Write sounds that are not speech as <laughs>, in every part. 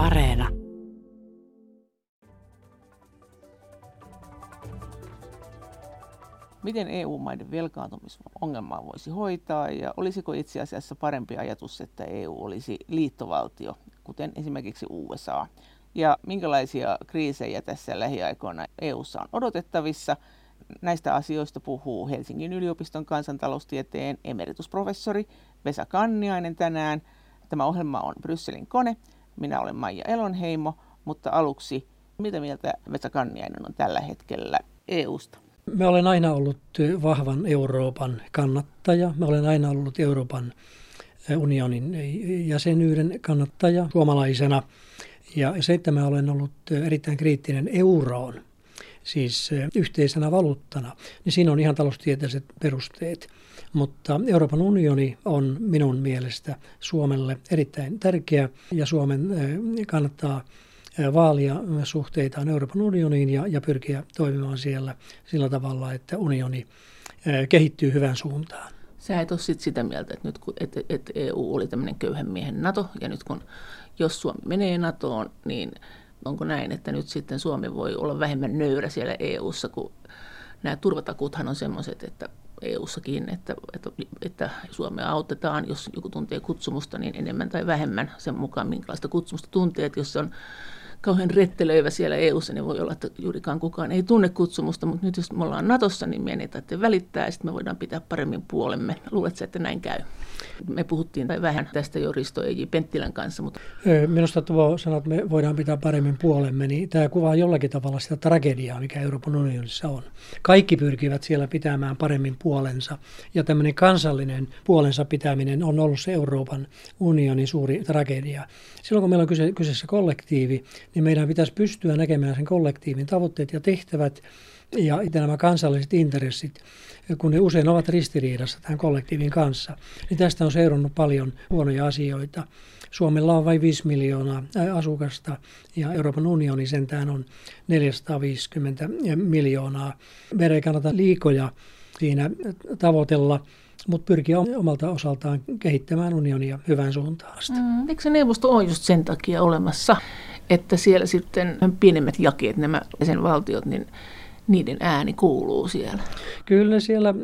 Areena. Miten EU-maiden velkaantumisongelmaa voisi hoitaa ja olisiko itse asiassa parempi ajatus, että EU olisi liittovaltio, kuten esimerkiksi USA? Ja minkälaisia kriisejä tässä lähiaikoina EUssa on odotettavissa? Näistä asioista puhuu Helsingin yliopiston kansantaloustieteen emeritusprofessori Vesa Kanniainen tänään. Tämä ohjelma on Brysselin kone. Minä olen Maija Elonheimo, mutta aluksi, mitä mieltä Vesa Kanniainen on tällä hetkellä EUsta? Mä olen aina ollut vahvan Euroopan kannattaja. Mä olen aina ollut Euroopan unionin jäsenyyden kannattaja suomalaisena. Ja se, että mä olen ollut erittäin kriittinen euroon, siis yhteisenä valuuttana, niin siinä on ihan taloustieteelliset perusteet. Mutta Euroopan unioni on minun mielestä Suomelle erittäin tärkeä ja Suomen kannattaa vaalia suhteitaan Euroopan unioniin ja, ja pyrkiä toimimaan siellä sillä tavalla, että unioni kehittyy hyvään suuntaan. Sä et ole sit sitä mieltä, että nyt kun että, että EU oli tämmöinen köyhän miehen NATO, ja nyt kun jos Suomi menee NATOon, niin onko näin, että nyt sitten Suomi voi olla vähemmän nöyrä siellä EUssa, kun nämä turvatakuuthan on semmoiset, että EU-sakin, että, että, että Suomea autetaan, jos joku tuntee kutsumusta, niin enemmän tai vähemmän sen mukaan, minkälaista kutsumusta tuntee, että jos se on kauhean rettelöivä siellä EU-ssa, niin voi olla, että juurikaan kukaan ei tunne kutsumusta, mutta nyt jos me ollaan Natossa, niin meidän ei välittää ja sitten me voidaan pitää paremmin puolemme. Luuletko, että näin käy? Me puhuttiin vähän tästä jo Risto Eiji Penttilän kanssa. Mutta... Minusta tuo sana, että me voidaan pitää paremmin puolemme, niin tämä kuvaa jollakin tavalla sitä tragediaa, mikä Euroopan unionissa on. Kaikki pyrkivät siellä pitämään paremmin puolensa ja tämmöinen kansallinen puolensa pitäminen on ollut se Euroopan unionin suuri tragedia. Silloin kun meillä on kyse, kyseessä kollektiivi, niin meidän pitäisi pystyä näkemään sen kollektiivin tavoitteet ja tehtävät ja nämä kansalliset intressit, kun ne usein ovat ristiriidassa tämän kollektiivin kanssa, niin tästä on seurannut paljon huonoja asioita. Suomella on vain 5 miljoonaa asukasta ja Euroopan unioni sentään on 450 miljoonaa. Meidän ei kannata liikoja siinä tavoitella, mutta pyrkiä omalta osaltaan kehittämään unionia hyvään suuntaan asti. Mm, eikö se neuvosto ole just sen takia olemassa, että siellä sitten pienemmät jakeet, nämä valtiot, niin niiden ääni kuuluu siellä. Kyllä siellä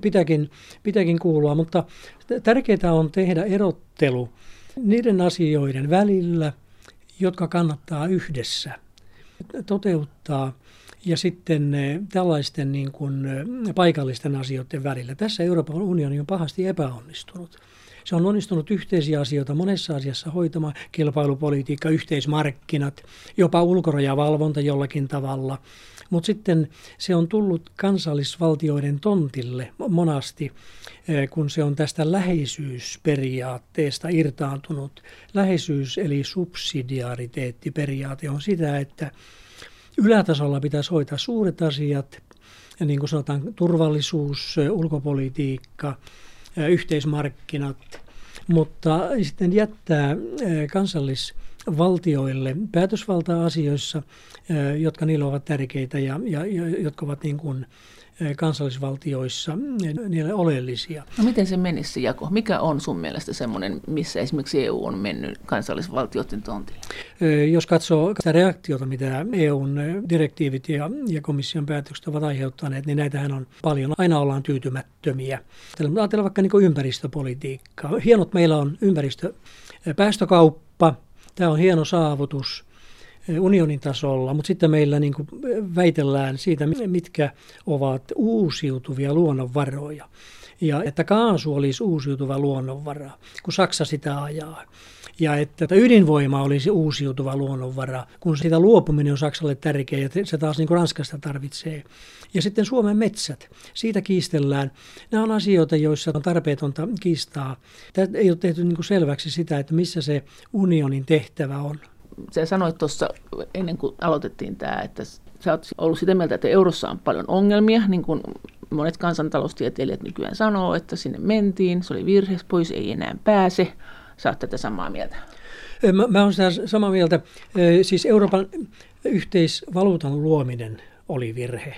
pitääkin, pitääkin kuulua, mutta tärkeää on tehdä erottelu niiden asioiden välillä, jotka kannattaa yhdessä toteuttaa ja sitten tällaisten niin kuin paikallisten asioiden välillä. Tässä Euroopan unioni on pahasti epäonnistunut. Se on onnistunut yhteisiä asioita monessa asiassa hoitamaan, kilpailupolitiikka, yhteismarkkinat, jopa ulkorajavalvonta jollakin tavalla. Mutta sitten se on tullut kansallisvaltioiden tontille monasti, eh, kun se on tästä läheisyysperiaatteesta irtaantunut. Läheisyys eli subsidiariteettiperiaate on sitä, että ylätasolla pitäisi hoitaa suuret asiat, niin kuin sanotaan turvallisuus, ulkopolitiikka, yhteismarkkinat, mutta sitten jättää kansallisvaltioille päätösvaltaa asioissa, jotka niille ovat tärkeitä ja, ja jotka ovat niin kuin kansallisvaltioissa niille oleellisia. No miten se menisi se jako? Mikä on sun mielestä semmoinen, missä esimerkiksi EU on mennyt kansallisvaltioiden tontille? Jos katsoo sitä reaktiota, mitä EUn direktiivit ja, ja komission päätökset ovat aiheuttaneet, niin näitähän on paljon. Aina ollaan tyytymättömiä. Ajatellaan vaikka niin ympäristöpolitiikkaa. Hienot meillä on ympäristöpäästökauppa. Tämä on hieno saavutus unionin tasolla, mutta sitten meillä niin kuin väitellään siitä, mitkä ovat uusiutuvia luonnonvaroja. Ja että kaasu olisi uusiutuva luonnonvara, kun Saksa sitä ajaa. Ja että ydinvoima olisi uusiutuva luonnonvara, kun sitä luopuminen on Saksalle tärkeä ja se taas niin kuin Ranskasta tarvitsee. Ja sitten Suomen metsät, siitä kiistellään. Nämä on asioita, joissa on tarpeetonta kiistaa. Tämä ei ole tehty niin kuin selväksi sitä, että missä se unionin tehtävä on sä sanoit tuossa ennen kuin aloitettiin tämä, että sä oot ollut sitä mieltä, että eurossa on paljon ongelmia, niin kuin monet kansantaloustieteilijät nykyään sanoo, että sinne mentiin, se oli virhe, pois ei enää pääse. Sä oot tätä samaa mieltä. Mä, mä olen sitä samaa mieltä. Siis Euroopan yhteisvaluutan luominen oli virhe.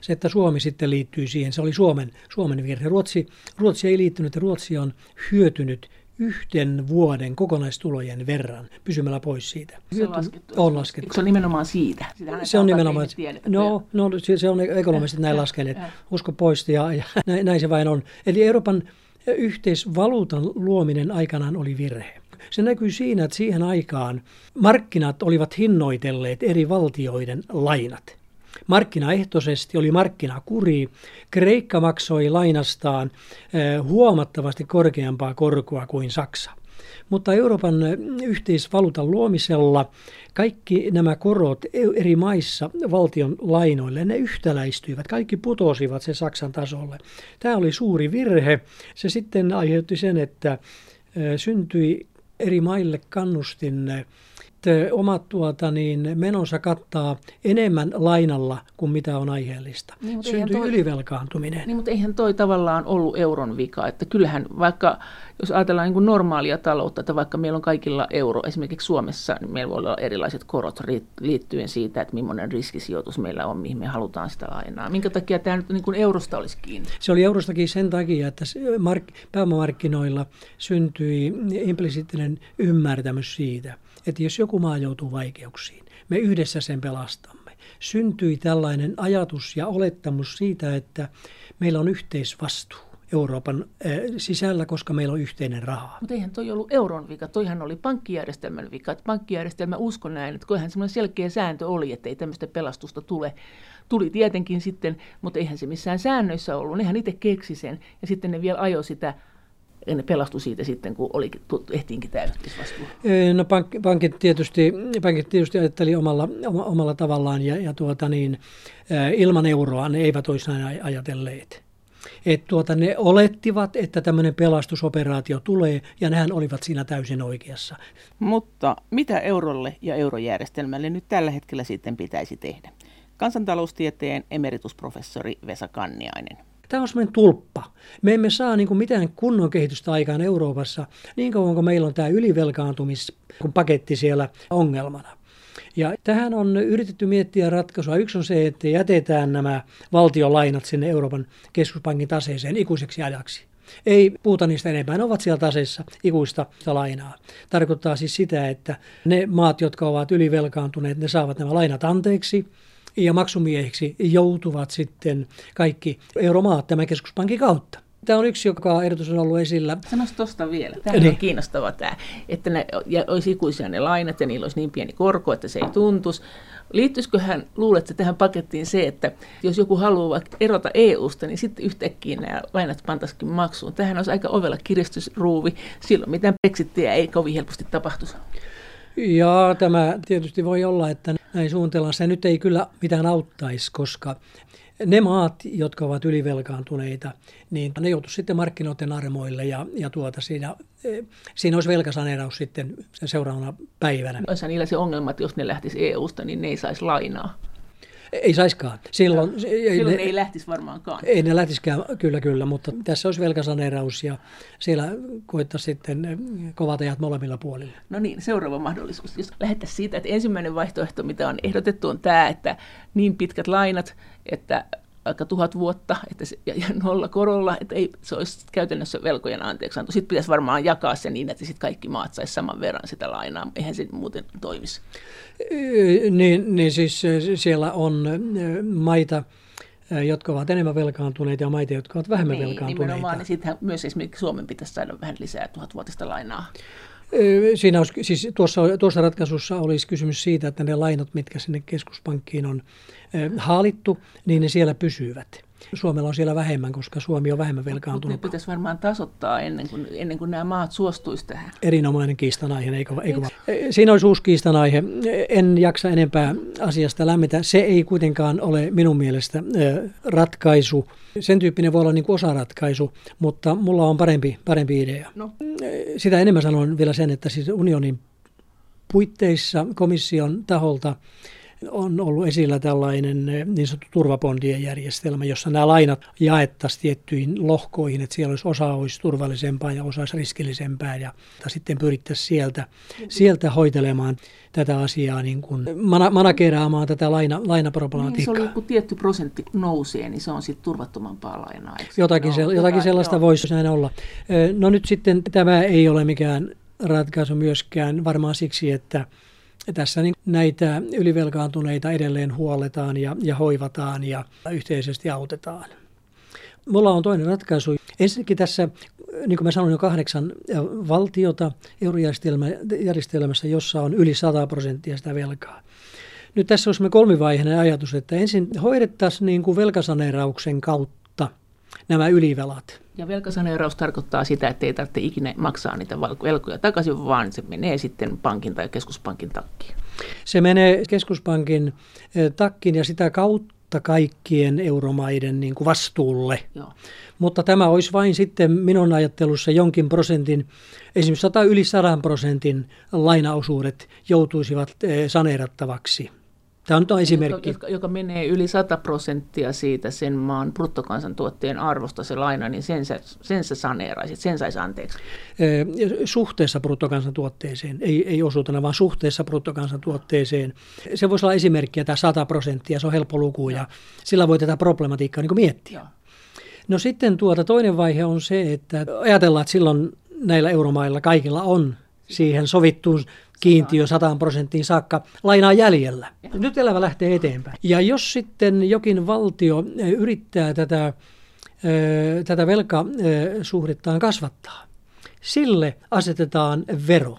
Se, että Suomi sitten liittyy siihen, se oli Suomen, Suomen virhe. Ruotsi, Ruotsi ei liittynyt ja Ruotsi on hyötynyt yhden vuoden kokonaistulojen verran pysymällä pois siitä. Se on laskettu. On laskettu. Se on nimenomaan siitä. Sitähän se on nimenomaan, no, no se on ekonomistit näin laskeneet. Usko pois ja, ja <laughs> näin, näin se vain on. Eli Euroopan yhteisvaluutan luominen aikanaan oli virhe. Se näkyy siinä, että siihen aikaan markkinat olivat hinnoitelleet eri valtioiden lainat. Markkinaehtoisesti oli markkinakuri. Kreikka maksoi lainastaan eh, huomattavasti korkeampaa korkoa kuin Saksa. Mutta Euroopan yhteisvaluutan luomisella kaikki nämä korot e- eri maissa valtion lainoille, ne yhtäläistyivät. Kaikki putosivat se Saksan tasolle. Tämä oli suuri virhe. Se sitten aiheutti sen, että syntyi eri maille kannustin omat tuota, niin menonsa kattaa enemmän lainalla kuin mitä on aiheellista. Niin, Syntyy toi, ylivelkaantuminen. Niin, mutta eihän toi tavallaan ollut euron vika. Että kyllähän vaikka, jos ajatellaan niin kuin normaalia taloutta, että vaikka meillä on kaikilla euro, esimerkiksi Suomessa, niin meillä voi olla erilaiset korot liittyen siitä, että millainen riskisijoitus meillä on, mihin me halutaan sitä lainaa. Minkä takia tämä nyt niin kuin eurosta olisi kiinni? Se oli eurostakin sen takia, että mark- pääomamarkkinoilla syntyi implisiittinen ymmärtämys siitä, että jos joku maa joutuu vaikeuksiin, me yhdessä sen pelastamme. Syntyi tällainen ajatus ja olettamus siitä, että meillä on yhteisvastuu. Euroopan äh, sisällä, koska meillä on yhteinen raha. Mutta eihän toi ollut euron vika, toihan oli pankkijärjestelmän vika. Että pankkijärjestelmä uskon näin, että koihan semmoinen selkeä sääntö oli, että ei tämmöistä pelastusta tule. Tuli tietenkin sitten, mutta eihän se missään säännöissä ollut. Nehän itse keksi sen ja sitten ne vielä ajoi sitä ja ne pelastui siitä sitten, kun oli, ehtiinkin tämä yhteisvastuu? No pank, pankit, tietysti, pankit tietysti ajatteli omalla, omalla tavallaan ja, ja tuota niin, ilman euroa ne eivät olisi näin ajatelleet. Et tuota, ne olettivat, että tämmöinen pelastusoperaatio tulee, ja nehän olivat siinä täysin oikeassa. Mutta mitä eurolle ja eurojärjestelmälle nyt tällä hetkellä sitten pitäisi tehdä? Kansantaloustieteen emeritusprofessori Vesa Kanniainen. Tämä on semmoinen tulppa. Me emme saa niin kuin mitään kunnon kehitystä aikaan Euroopassa niin kauan kuin meillä on tämä ylivelkaantumispaketti siellä ongelmana. Ja tähän on yritetty miettiä ratkaisua. Yksi on se, että jätetään nämä valtiolainat sinne Euroopan keskuspankin taseeseen ikuiseksi ajaksi. Ei puhuta niistä enempää, ne ovat siellä taseissa ikuista lainaa. Tarkoittaa siis sitä, että ne maat, jotka ovat ylivelkaantuneet, ne saavat nämä lainat anteeksi ja maksumiehiksi joutuvat sitten kaikki euromaat tämän keskuspankin kautta. Tämä on yksi, joka ehdotus on ollut esillä. Sanoisi tuosta vielä. Tämä niin. on kiinnostava tämä, että ne ja olisi ikuisia ne lainat ja niillä olisi niin pieni korko, että se ei tuntuisi. Liittyisikö hän, luulet, tähän pakettiin se, että jos joku haluaa erota EU-sta, niin sitten yhtäkkiä nämä lainat pantaisikin maksuun. Tähän olisi aika ovella kiristysruuvi. Silloin mitään brexittiä ei kovin helposti tapahtuisi. Ja tämä tietysti voi olla, että näin suunnitellaan. Se nyt ei kyllä mitään auttaisi, koska ne maat, jotka ovat ylivelkaantuneita, niin ne joutuisivat sitten markkinoiden armoille ja, ja tuota, siinä, siinä olisi velkasaneeraus sitten seuraavana päivänä. Olisi niillä se ongelma, että jos ne lähtisi EU-sta, niin ne ei saisi lainaa. Ei saiskaan. Silloin, no, silloin ne, ei lähtisi varmaankaan. Ei ne lähtisikään, kyllä kyllä, mutta tässä olisi velkasaneeraus ja siellä koittaa sitten kovat ajat molemmilla puolilla. No niin, seuraava mahdollisuus. Jos lähdettäisiin siitä, että ensimmäinen vaihtoehto, mitä on ehdotettu, on tämä, että niin pitkät lainat, että vaikka tuhat vuotta että se, ja, ja nolla korolla, että ei, se olisi käytännössä velkojen anteeksianto. Sitten pitäisi varmaan jakaa se niin, että sitten kaikki maat saisi saman verran sitä lainaa. Eihän se muuten toimisi. Niin, niin siis siellä on maita, jotka ovat enemmän velkaantuneita ja maita, jotka ovat vähemmän niin, velkaantuneita. Nimenomaan, niin sitten myös esimerkiksi Suomen pitäisi saada vähän lisää tuhatvuotista lainaa. Siinä olisi, siis tuossa, tuossa ratkaisussa olisi kysymys siitä, että ne lainat, mitkä sinne keskuspankkiin on haalittu, niin ne siellä pysyvät. Suomella on siellä vähemmän, koska Suomi on vähemmän velkaantunut. Mutta pitäisi varmaan tasoittaa ennen kuin, ennen kuin nämä maat suostuisi tähän. Erinomainen kiistanaihe, eikö, eikö Siinä olisi uusi kiistanaihe. En jaksa enempää asiasta lämmitä. Se ei kuitenkaan ole minun mielestä ratkaisu. Sen tyyppinen voi olla niin kuin osaratkaisu, mutta mulla on parempi, parempi idea. No. Sitä enemmän sanon vielä sen, että siis unionin puitteissa komission taholta on ollut esillä tällainen eh, niin sanottu turvapondien järjestelmä, jossa nämä lainat jaettaisiin tiettyihin lohkoihin, että siellä olisi osa olisi turvallisempaa ja osa olisi riskillisempää ja sitten pyrittäisiin sieltä, sieltä hoitelemaan tätä asiaa, niin kuin mana- manageraamaan tätä laina, lainaproblematiikkaa. Niin, se oli joku tietty prosentti nousee, niin se on sitten turvattomampaa lainaa. Jotakin, no, se, jotakin sellaista joo. voisi näin olla. No nyt sitten tämä ei ole mikään ratkaisu myöskään varmaan siksi, että tässä niin näitä ylivelkaantuneita edelleen huoletaan ja, ja hoivataan ja yhteisesti autetaan. Mulla on toinen ratkaisu. Ensinnäkin tässä, niin kuin mä sanoin jo kahdeksan valtiota eurojärjestelmässä, jossa on yli 100 prosenttia sitä velkaa. Nyt tässä olisi me kolmivaiheinen ajatus, että ensin hoidettaisiin niin kuin velkasaneerauksen kautta nämä ylivelat. Ja velkasaneeraus tarkoittaa sitä, että ei tarvitse ikinä maksaa niitä velkoja takaisin, vaan se menee sitten pankin tai keskuspankin takkiin. Se menee keskuspankin eh, takkiin ja sitä kautta kaikkien euromaiden niin kuin vastuulle. Joo. Mutta tämä olisi vain sitten minun ajattelussa jonkin prosentin, esimerkiksi 100 yli 100 prosentin lainaosuudet joutuisivat eh, saneerattavaksi. Tämä on esimerkki. Joka, joka menee yli 100 prosenttia siitä sen maan bruttokansantuotteen arvosta se laina, niin sen sä, sen sä saneeraisit, sen saisi anteeksi. Suhteessa bruttokansantuotteeseen, ei, ei osuutena, vaan suhteessa bruttokansantuotteeseen. Se voisi olla esimerkki, tämä 100 prosenttia, se on helppo luku ja sillä voi tätä problematiikkaa niin miettiä. Joo. No sitten tuota, toinen vaihe on se, että ajatellaan, että silloin näillä euromailla kaikilla on siihen sovittuun kiintiö 100 prosenttiin saakka lainaa jäljellä. Nyt elämä lähtee eteenpäin. Ja jos sitten jokin valtio eh, yrittää tätä, eh, tätä velkasuhdettaan kasvattaa, sille asetetaan vero.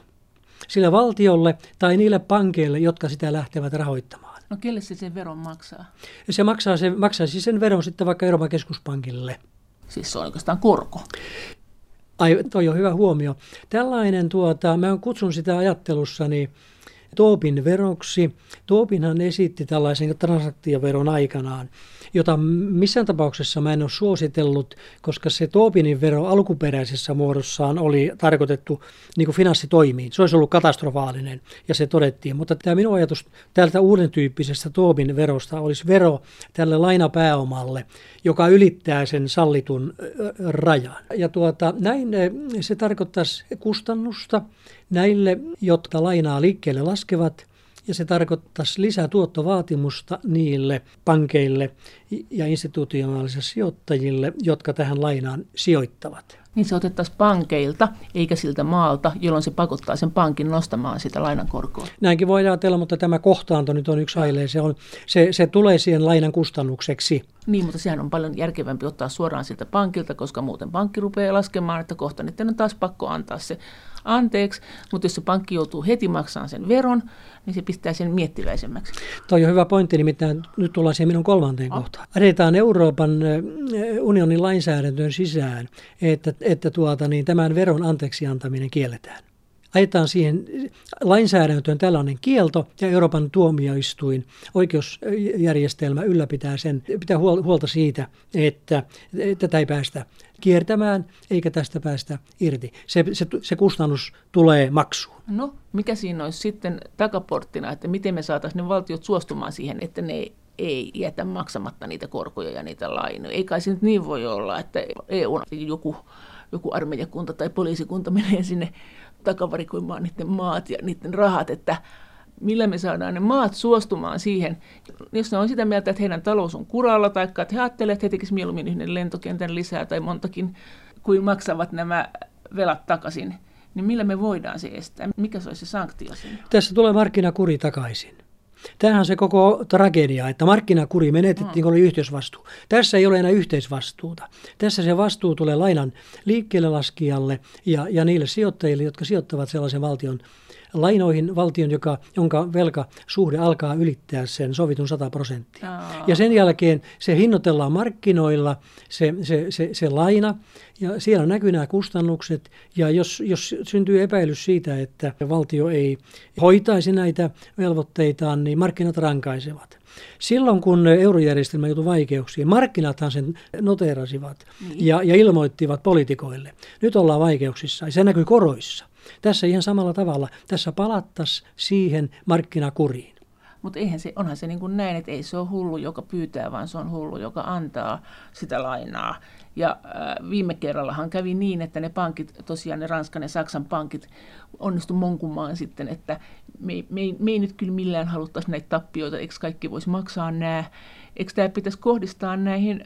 Sille valtiolle tai niille pankeille, jotka sitä lähtevät rahoittamaan. No kelle se sen veron maksaa? Se maksaa, se, maksaisi sen veron sitten vaikka Euroopan keskuspankille. Siis se on oikeastaan korko. Ai, toi on hyvä huomio. Tällainen, tuota, mä kutsun sitä ajattelussani Toopin veroksi. Toopinhan esitti tällaisen transaktioveron aikanaan jota missään tapauksessa mä en ole suositellut, koska se Tobinin vero alkuperäisessä muodossaan oli tarkoitettu niin kuin finanssitoimiin. Se olisi ollut katastrofaalinen ja se todettiin. Mutta tämä minun ajatus tältä uuden tyyppisestä Tobin verosta olisi vero tälle lainapääomalle, joka ylittää sen sallitun rajan. Ja tuota, näin se tarkoittaisi kustannusta näille, jotka lainaa liikkeelle laskevat – ja se tarkoittaisi lisätuottovaatimusta niille pankeille ja institutionaalisille sijoittajille, jotka tähän lainaan sijoittavat. Niin se otettaisiin pankeilta eikä siltä maalta, jolloin se pakottaa sen pankin nostamaan sitä lainankorkoa. Näinkin voidaan ajatella, mutta tämä kohtaanto nyt on yksi ailee. Se, on, se, se tulee siihen lainan kustannukseksi. Niin, mutta sehän on paljon järkevämpi ottaa suoraan siltä pankilta, koska muuten pankki rupeaa laskemaan, että kohta niiden on taas pakko antaa se anteeksi, mutta jos se pankki joutuu heti maksamaan sen veron, niin se pistää sen miettiväisemmäksi. Tuo on hyvä pointti, nimittäin nyt tullaan siihen minun kolmanteen oh. kohtaan. Adetaan Euroopan unionin lainsäädäntöön sisään, että, että tuota, niin tämän veron anteeksi antaminen kielletään ajetaan siihen lainsäädäntöön tällainen kielto ja Euroopan tuomioistuin, oikeusjärjestelmä ylläpitää sen, pitää huolta siitä, että tätä ei päästä kiertämään eikä tästä päästä irti. Se, se, se kustannus tulee maksuun. No, mikä siinä olisi sitten takaporttina, että miten me saataisiin ne valtiot suostumaan siihen, että ne ei jätä maksamatta niitä korkoja ja niitä lainoja. Ei kai se nyt niin voi olla, että EU joku, joku armeijakunta tai poliisikunta menee sinne takavarikoimaan niiden maat ja niiden rahat, että millä me saadaan ne maat suostumaan siihen, jos ne on sitä mieltä, että heidän talous on kuralla, tai että he ajattelevat, että he tekisivät mieluummin yhden lentokentän lisää tai montakin, kuin maksavat nämä velat takaisin, niin millä me voidaan se estää? Mikä se olisi se sanktio siinä? Tässä tulee markkinakuri takaisin. Tämähän on se koko tragedia, että markkinakuri menetettiin, kun oli yhteisvastuu. Tässä ei ole enää yhteisvastuuta. Tässä se vastuu tulee lainan liikkeelle laskijalle ja, ja niille sijoittajille, jotka sijoittavat sellaisen valtion lainoihin valtion, joka, jonka velkasuhde alkaa ylittää sen sovitun 100 prosenttia. Ja sen jälkeen se hinnoitellaan markkinoilla, se, se, se, se laina, ja siellä näkyy nämä kustannukset. Ja jos, jos syntyy epäilys siitä, että valtio ei hoitaisi näitä velvoitteitaan, niin markkinat rankaisevat. Silloin kun eurojärjestelmä joutui vaikeuksiin, markkinathan sen noteerasivat niin. ja, ja ilmoittivat poliitikoille. Nyt ollaan vaikeuksissa ja se näkyy koroissa. Tässä ihan samalla tavalla. Tässä palattaisiin siihen markkinakuriin. Mutta eihän se, onhan se niin kuin näin, että ei se ole hullu, joka pyytää, vaan se on hullu, joka antaa sitä lainaa. Ja äh, viime kerrallahan kävi niin, että ne pankit, tosiaan ne Ranskan ja Saksan pankit, onnistu monkumaan sitten, että me, me, me ei nyt kyllä millään haluttaisi näitä tappioita, eikö kaikki voisi maksaa nämä, eikö tämä pitäisi kohdistaa näihin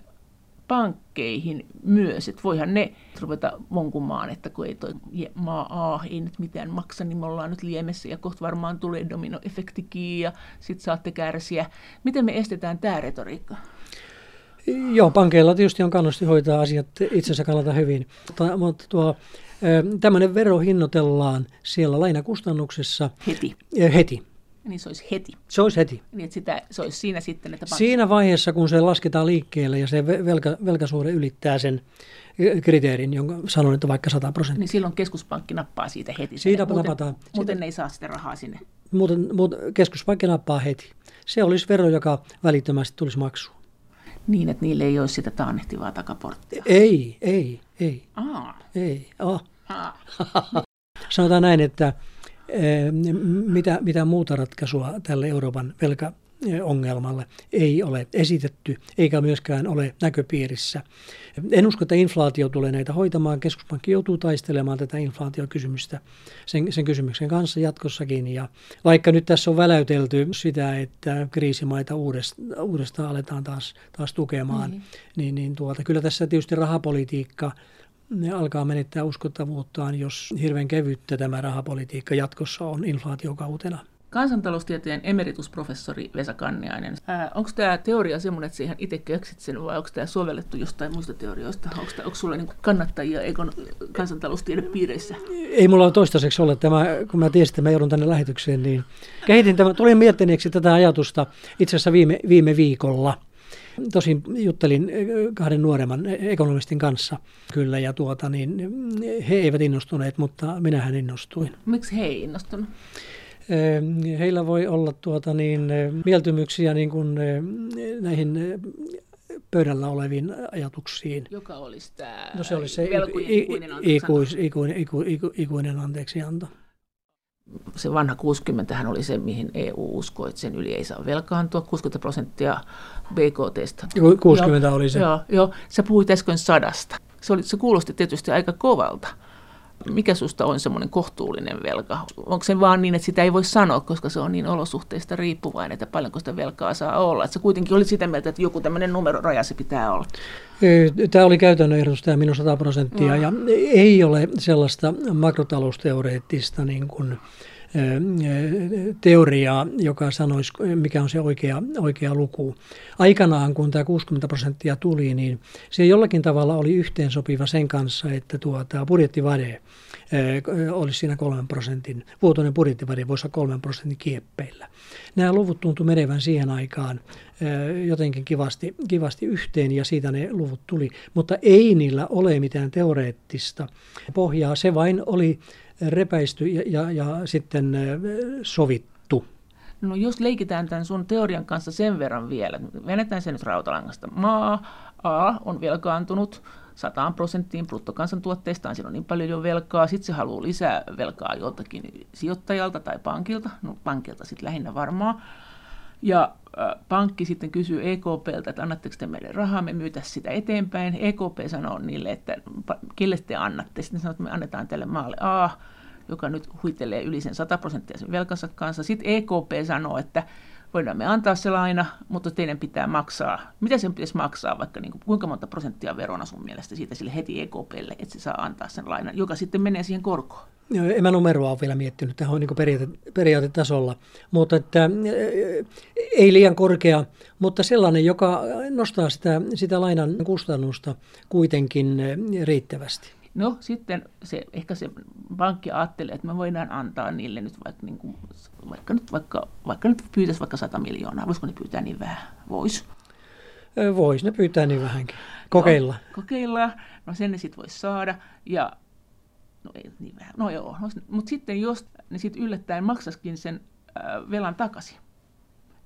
pankkeihin myös, että voihan ne ruveta monkumaan, että kun ei toi maa A ei nyt mitään maksa, niin me ollaan nyt liemessä ja kohta varmaan tulee dominoefektikin ja sitten saatte kärsiä. Miten me estetään tämä retoriikka? Joo, pankeilla tietysti on kannusti hoitaa asiat itsensä kannalta hyvin, mutta tuo, tämmöinen vero hinnoitellaan siellä lainakustannuksessa heti. heti. Niin se olisi heti. Se olisi heti. Niin, että sitä, se olisi siinä sitten, että... Siinä vaiheessa, kun se lasketaan liikkeelle ja se velka, velkasuhde ylittää sen kriteerin, jonka sanon, että vaikka 100 prosenttia. Niin silloin keskuspankki nappaa siitä heti. Siitä muuten, napataan. Muuten ne ei saa sitä rahaa sinne. Muuten, muuten keskuspankki nappaa heti. Se olisi vero, joka välittömästi tulisi maksuun. Niin, että niille ei olisi sitä taannehtivaa takaporttia. Ei, ei, ei. Aa. Ei, oh. Aa. <laughs> Sanotaan näin, että mitä, mitä muuta ratkaisua tälle Euroopan velkaongelmalle ei ole esitetty, eikä myöskään ole näköpiirissä. En usko, että inflaatio tulee näitä hoitamaan. Keskuspankki joutuu taistelemaan tätä inflaatiokysymystä sen, sen kysymyksen kanssa jatkossakin. Ja vaikka nyt tässä on väläytelty sitä, että kriisimaita uudestaan, uudestaan aletaan taas, taas tukemaan, mm-hmm. niin, niin tuota, kyllä tässä tietysti rahapolitiikka ne alkaa menettää uskottavuuttaan, jos hirveän kevyttä tämä rahapolitiikka jatkossa on inflaatiokautena. Kansantaloustieteen emeritusprofessori Vesa Kanniainen. onko tämä teoria semmoinen, että siihen itse keksit sen, vai onko tämä sovellettu jostain muista teorioista? Onko, onko sulla niin kannattajia ekon kansantaloustiedepiireissä? Ei mulla ole toistaiseksi ole. Tämä, kun mä tiesin, että mä joudun tänne lähetykseen, niin kehitin tämän, tulin miettineeksi tätä ajatusta itse asiassa viime, viime viikolla – Tosin juttelin eh, kahden nuoremman ekonomistin kanssa kyllä ja tuota, niin he eivät innostuneet, mutta minähän innostuin. Miksi he ei innostunut? Eh, heillä voi olla tuota niin, eh, mieltymyksiä niin kuin näihin pöydällä oleviin ajatuksiin. Joka olisi tämä no se olisi se ikuinen, ikuis, ikuinen, ikuinen, ikuinen anteeksianto se vanha 60 hän oli se, mihin EU uskoi, että sen yli ei saa velkaantua, 60 prosenttia BKTstä. 60 joo, oli se. Joo, joo, sä puhuit äsken sadasta. Se, oli, se kuulosti tietysti aika kovalta. Mikä susta on semmoinen kohtuullinen velka? Onko se vaan niin, että sitä ei voi sanoa, koska se on niin olosuhteista riippuvainen, että paljonko sitä velkaa saa olla? Että sä kuitenkin olit sitä mieltä, että joku tämmöinen numeroraja se pitää olla. Tämä oli käytännön ehdotus, tämä minun 100 prosenttia, no. ja ei ole sellaista makrotalousteoreettista niin kuin, teoriaa, joka sanoisi, mikä on se oikea, oikea luku. Aikanaan, kun tämä 60 prosenttia tuli, niin se jollakin tavalla oli yhteensopiva sen kanssa, että tuo, tämä budjettivade olisi siinä kolmen prosentin, vuotoinen budjettivade voisi olla kolmen prosentin kieppeillä. Nämä luvut tuntuu menevän siihen aikaan jotenkin kivasti, kivasti yhteen ja siitä ne luvut tuli, mutta ei niillä ole mitään teoreettista pohjaa. Se vain oli repäisty ja, ja, ja sitten sovittu. No jos leikitään tämän sun teorian kanssa sen verran vielä, venetään se nyt rautalangasta. Maa A on velkaantunut 100 prosenttiin bruttokansantuotteistaan, siinä on niin paljon jo velkaa, sitten se haluaa lisää velkaa joltakin sijoittajalta tai pankilta, no pankilta sitten lähinnä varmaan, ja pankki sitten kysyy EKPltä, että annatteko te meille rahaa, me myytä sitä eteenpäin. EKP sanoo niille, että kelle te annatte. Sitten sanoo, että me annetaan tälle maalle A, joka nyt huitelee yli sen 100 prosenttia sen velkansa kanssa. Sitten EKP sanoo, että voidaan me antaa se laina, mutta teidän pitää maksaa. Mitä sen pitäisi maksaa, vaikka niin kuin, kuinka monta prosenttia verona sun mielestä siitä sille heti EKPlle, että se saa antaa sen lainan, joka sitten menee siihen korkoon? En mä numeroa ole vielä miettinyt, tämä on niin periaate, periaatetasolla, mutta että, ei liian korkea, mutta sellainen, joka nostaa sitä, sitä lainan kustannusta kuitenkin riittävästi. No sitten se, ehkä se pankki ajattelee, että me voidaan antaa niille nyt vaikka, niin kuin, vaikka, nyt, vaikka, vaikka nyt pyytäisi vaikka 100 miljoonaa. Voisiko ne pyytää niin vähän? Vois. Voisi ne pyytää niin vähänkin. Kokeilla. No, kokeilla. No sen ne sitten voisi saada. Ja no ei niin vähän. No joo. No, mutta sitten jos ne sitten yllättäen maksaskin sen äh, velan takaisin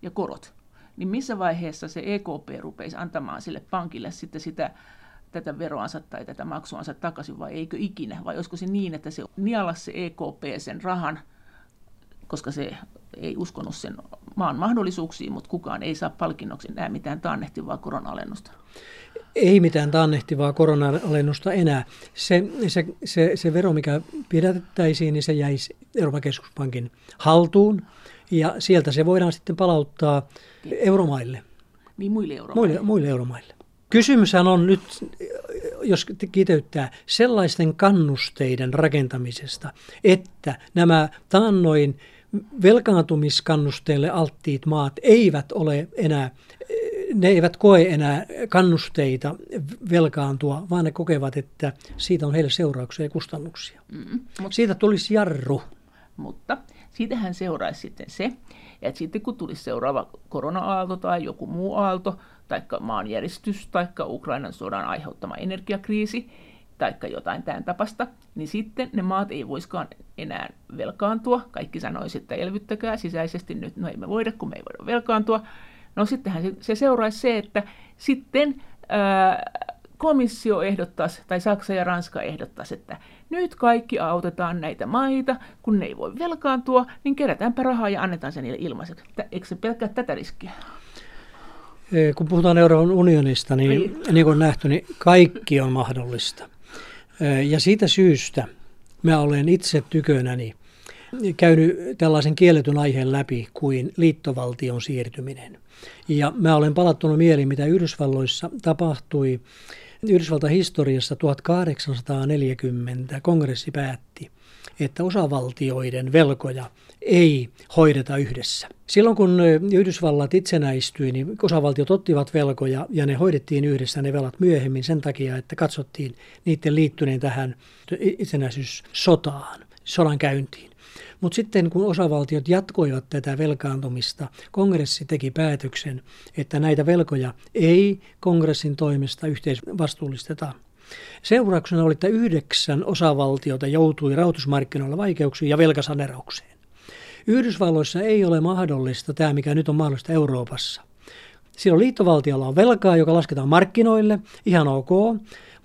ja korot, niin missä vaiheessa se EKP rupeisi antamaan sille pankille sitten sitä tätä veroansa tai tätä maksuansa takaisin vai eikö ikinä? Vai olisiko se niin, että se nialas se EKP sen rahan, koska se ei uskonut sen maan mahdollisuuksiin, mutta kukaan ei saa palkinnoksi enää mitään taannehtivaa korona-alennusta. Ei mitään taannehtivaa korona-alennusta enää. Se, se, se, se vero, mikä pidätettäisiin, niin se jäisi Euroopan keskuspankin haltuun ja sieltä se voidaan sitten palauttaa euromaille. Niin muille euromaille. Muille, muille euromaille. Kysymyshän on nyt, jos kiteyttää, sellaisten kannusteiden rakentamisesta, että nämä taannoin velkaantumiskannusteille alttiit maat eivät ole enää, ne eivät koe enää kannusteita velkaantua, vaan ne kokevat, että siitä on heille seurauksia ja kustannuksia. Mm, mutta, siitä tulisi jarru. Mutta siitähän seuraisi sitten se, että sitten kun tulisi seuraava korona-aalto tai joku muu aalto, tai maanjäristys, tai Ukrainan sodan aiheuttama energiakriisi, tai jotain tämän tapasta, niin sitten ne maat ei voiskaan enää velkaantua. Kaikki sanoisivat, että elvyttäkää sisäisesti nyt, no ei me voida, kun me ei voida velkaantua. No sittenhän se, se seuraisi se, että sitten ää, komissio ehdottaisi, tai Saksa ja Ranska ehdottaisi, että nyt kaikki autetaan näitä maita, kun ne ei voi velkaantua, niin kerätäänpä rahaa ja annetaan se niille ilmaiseksi. Eikö se pelkkää tätä riskiä? Kun puhutaan Euroopan unionista, niin, niin. niin kuin nähty, niin kaikki on mahdollista. Ja siitä syystä mä olen itse tykönäni käynyt tällaisen kielletyn aiheen läpi kuin liittovaltion siirtyminen. Ja mä olen palattunut mieliin, mitä Yhdysvalloissa tapahtui. Yhdysvaltain historiassa 1840 kongressi päätti, että osavaltioiden velkoja ei hoideta yhdessä. Silloin kun Yhdysvallat itsenäistyi, niin osavaltiot ottivat velkoja ja ne hoidettiin yhdessä ne velat myöhemmin sen takia, että katsottiin niiden liittyneen tähän itsenäisyyssotaan, sodan käyntiin. Mutta sitten kun osavaltiot jatkoivat tätä velkaantumista, kongressi teki päätöksen, että näitä velkoja ei kongressin toimesta yhteisvastuullisteta. Seurauksena oli, että yhdeksän osavaltiota joutui rahoitusmarkkinoilla vaikeuksiin ja velkasaneraukseen. Yhdysvalloissa ei ole mahdollista tämä, mikä nyt on mahdollista Euroopassa. Silloin liittovaltiolla on velkaa, joka lasketaan markkinoille, ihan ok,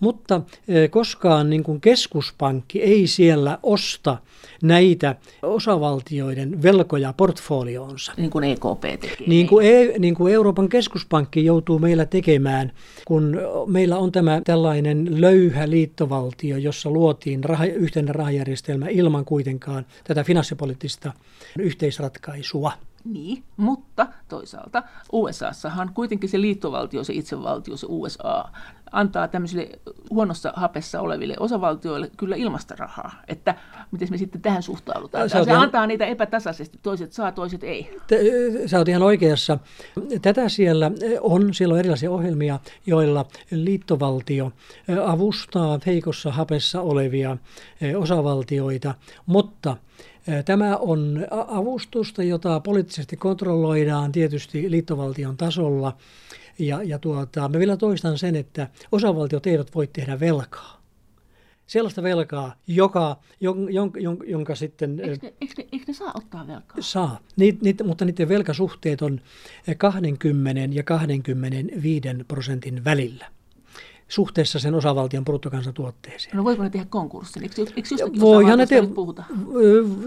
mutta e, koskaan niin kuin keskuspankki ei siellä osta näitä osavaltioiden velkoja portfolioonsa. Niin kuin EKP tekee. Niin kuin, e, niin kuin Euroopan keskuspankki joutuu meillä tekemään, kun meillä on tämä tällainen löyhä liittovaltio, jossa luotiin rah, yhteinen rahajärjestelmä ilman kuitenkaan tätä finanssipoliittista yhteisratkaisua. Niin, mutta toisaalta USAssahan kuitenkin se liittovaltio, se itsevaltio, se USA, antaa tämmöisille huonossa hapessa oleville osavaltioille kyllä ilmasta rahaa. Että miten me sitten tähän suhtaudutaan? Se, se ihan... antaa niitä epätasaisesti, toiset saa, toiset ei. Te, sä oot ihan oikeassa. Tätä siellä on, siellä on erilaisia ohjelmia, joilla liittovaltio avustaa heikossa hapessa olevia osavaltioita, mutta Tämä on avustusta, jota poliittisesti kontrolloidaan tietysti liittovaltion tasolla. Ja, ja tuota, mä vielä toistan sen, että osavaltiot eivät voi tehdä velkaa. Sellaista velkaa, joka, jon, jon, jon, jonka sitten... Eikö ne, eikö, ne, eikö ne saa ottaa velkaa? Saa, ni, ni, mutta niiden velkasuhteet on 20 ja 25 prosentin välillä suhteessa sen osavaltion bruttokansantuotteeseen. No voiko ne tehdä konkurssin? Eikö, eikö Voihan ne te- puhuta?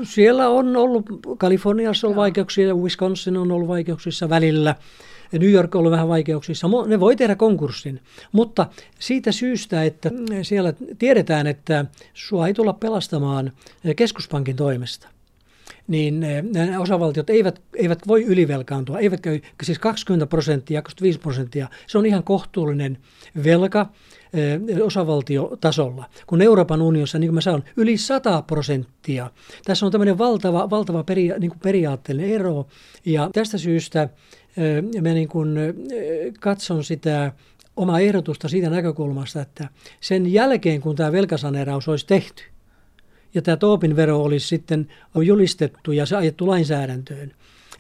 Siellä on ollut, Kaliforniassa on vaikeuksia, Wisconsin on ollut vaikeuksissa välillä. New York on ollut vähän vaikeuksissa. Ne voi tehdä konkurssin, mutta siitä syystä, että siellä tiedetään, että sua ei tulla pelastamaan keskuspankin toimesta niin nämä osavaltiot eivät, eivät voi ylivelkaantua, eivätkä, siis 20 prosenttia, 25 prosenttia, se on ihan kohtuullinen velka osavaltiotasolla, kun Euroopan unionissa, niin kuin mä sanon, yli 100 prosenttia. Tässä on tämmöinen valtava, valtava peria, niin kuin periaatteellinen ero, ja tästä syystä mä niin kuin katson sitä omaa ehdotusta siitä näkökulmasta, että sen jälkeen, kun tämä velkasaneeraus olisi tehty, ja tämä Toopin vero olisi sitten julistettu ja se ajettu lainsäädäntöön,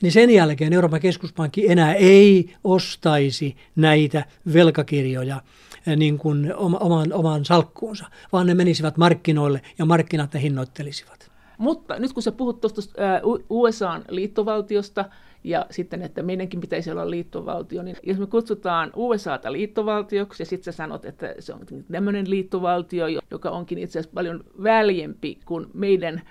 niin sen jälkeen Euroopan keskuspankki enää ei ostaisi näitä velkakirjoja eh, niin kuin oman, oman salkkuunsa, vaan ne menisivät markkinoille ja markkinat ne hinnoittelisivat. Mutta nyt kun sä puhut tuosta USAn liittovaltiosta, ja sitten, että meidänkin pitäisi olla liittovaltio, niin jos me kutsutaan USAta liittovaltioksi ja sitten sä sanot, että se on tämmöinen liittovaltio, joka onkin itse asiassa paljon väljempi kuin meidän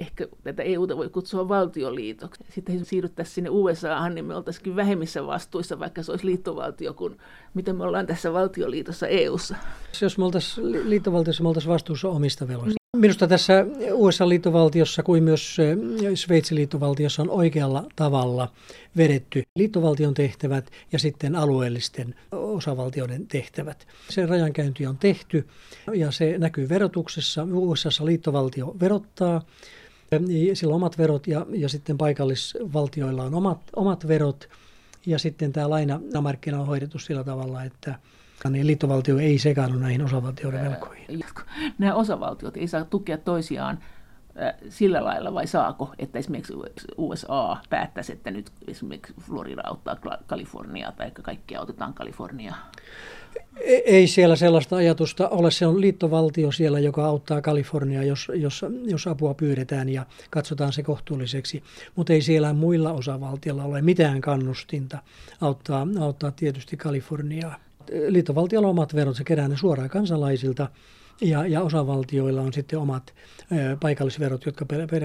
ehkä tätä EUta voi kutsua valtioliitoksi. Sitten siirryttäisiin sinne USAhan, niin me oltaisiin vähemmissä vastuissa, vaikka se olisi liittovaltio, kuin mitä me ollaan tässä valtioliitossa EUssa. Jos me oltaisiin liittovaltiossa, me oltaisiin vastuussa omista veloista. Minusta tässä USA-liittovaltiossa kuin myös Sveitsin liittovaltiossa on oikealla tavalla vedetty liittovaltion tehtävät ja sitten alueellisten osavaltioiden tehtävät. Se rajankäynti on tehty ja se näkyy verotuksessa. USA liittovaltio verottaa sillä on omat verot ja, ja sitten paikallisvaltioilla on omat, omat verot. Ja sitten tämä lainamarkkina on hoidettu sillä tavalla, että niin liittovaltio ei sekaannu näihin osavaltioiden velkoihin. Nämä osavaltiot ei saa tukea toisiaan sillä lailla vai saako, että esimerkiksi USA päättäisi, että nyt esimerkiksi Florida auttaa Kaliforniaa tai kaikkia otetaan Kaliforniaa? Ei siellä sellaista ajatusta ole. Se on liittovaltio siellä, joka auttaa Kaliforniaa, jos, jos, jos apua pyydetään ja katsotaan se kohtuulliseksi. Mutta ei siellä muilla osavaltioilla ole mitään kannustinta auttaa, auttaa tietysti Kaliforniaa. Liittovaltiolla on omat verot, se kerää ne suoraan kansalaisilta ja, ja osavaltioilla on sitten omat ö, paikallisverot, jotka per, per,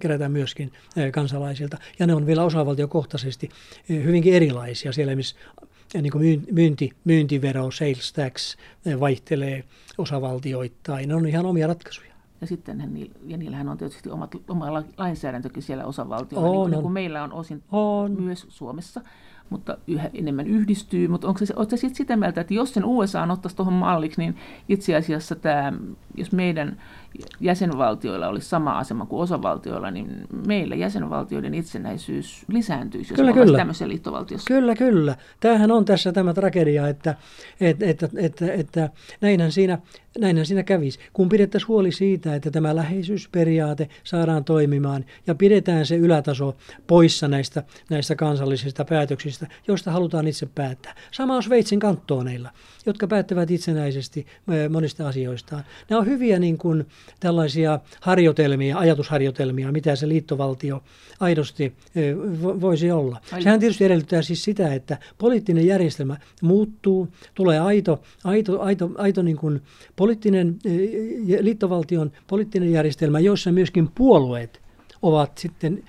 kerätään myöskin ö, kansalaisilta. Ja ne on vielä osavaltiokohtaisesti ö, hyvinkin erilaisia. Siellä missä niin kuin myynti, myyntivero, sales tax vaihtelee osavaltioittain. Ne on ihan omia ratkaisuja. Ja sitten ja niillähän on tietysti omat, oma lainsäädäntökin siellä osavaltioilla, on, niin, kuin, niin kuin meillä on osin on. myös Suomessa mutta yhä enemmän yhdistyy. Mutta onko se, se sitten sitä mieltä, että jos sen USA ottaisi tuohon malliksi, niin itse asiassa tämä, jos meidän jäsenvaltioilla olisi sama asema kuin osavaltioilla, niin meillä jäsenvaltioiden itsenäisyys lisääntyisi, jos kyllä, kyllä. tämmöisessä liittovaltiossa. Kyllä, kyllä. Tämähän on tässä tämä tragedia, että, että, että, että, että näinhän siinä Näinhän siinä kävisi, kun pidettäisiin huoli siitä, että tämä läheisyysperiaate saadaan toimimaan ja pidetään se ylätaso poissa näistä, näistä kansallisista päätöksistä, joista halutaan itse päättää. Sama on Sveitsin kantooneilla, jotka päättävät itsenäisesti monista asioistaan. Nämä on hyviä niin kuin, tällaisia harjoitelmia, ajatusharjoitelmia, mitä se liittovaltio aidosti voisi olla. Sehän tietysti edellyttää siis sitä, että poliittinen järjestelmä muuttuu, tulee aito, aito, aito, aito niin kuin poliittinen, liittovaltion poliittinen järjestelmä, jossa myöskin puolueet ovat sitten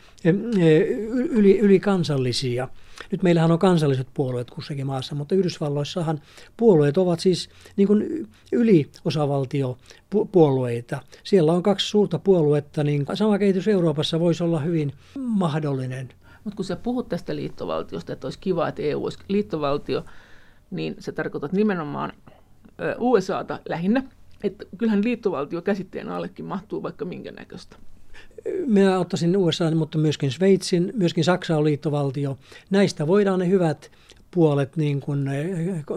yli, ylikansallisia. Nyt meillähän on kansalliset puolueet kussakin maassa, mutta Yhdysvalloissahan puolueet ovat siis niin kuin yliosavaltiopuolueita. Siellä on kaksi suurta puoluetta, niin sama kehitys Euroopassa voisi olla hyvin mahdollinen. Mutta kun sä puhut tästä liittovaltiosta, että olisi kiva, että EU olisi liittovaltio, niin se tarkoittaa nimenomaan USAta lähinnä, että kyllähän liittovaltio käsitteen allekin mahtuu vaikka minkä näköistä. Minä ottaisin USA, mutta myöskin Sveitsin, myöskin Saksa on liittovaltio. Näistä voidaan ne hyvät puolet niin kuin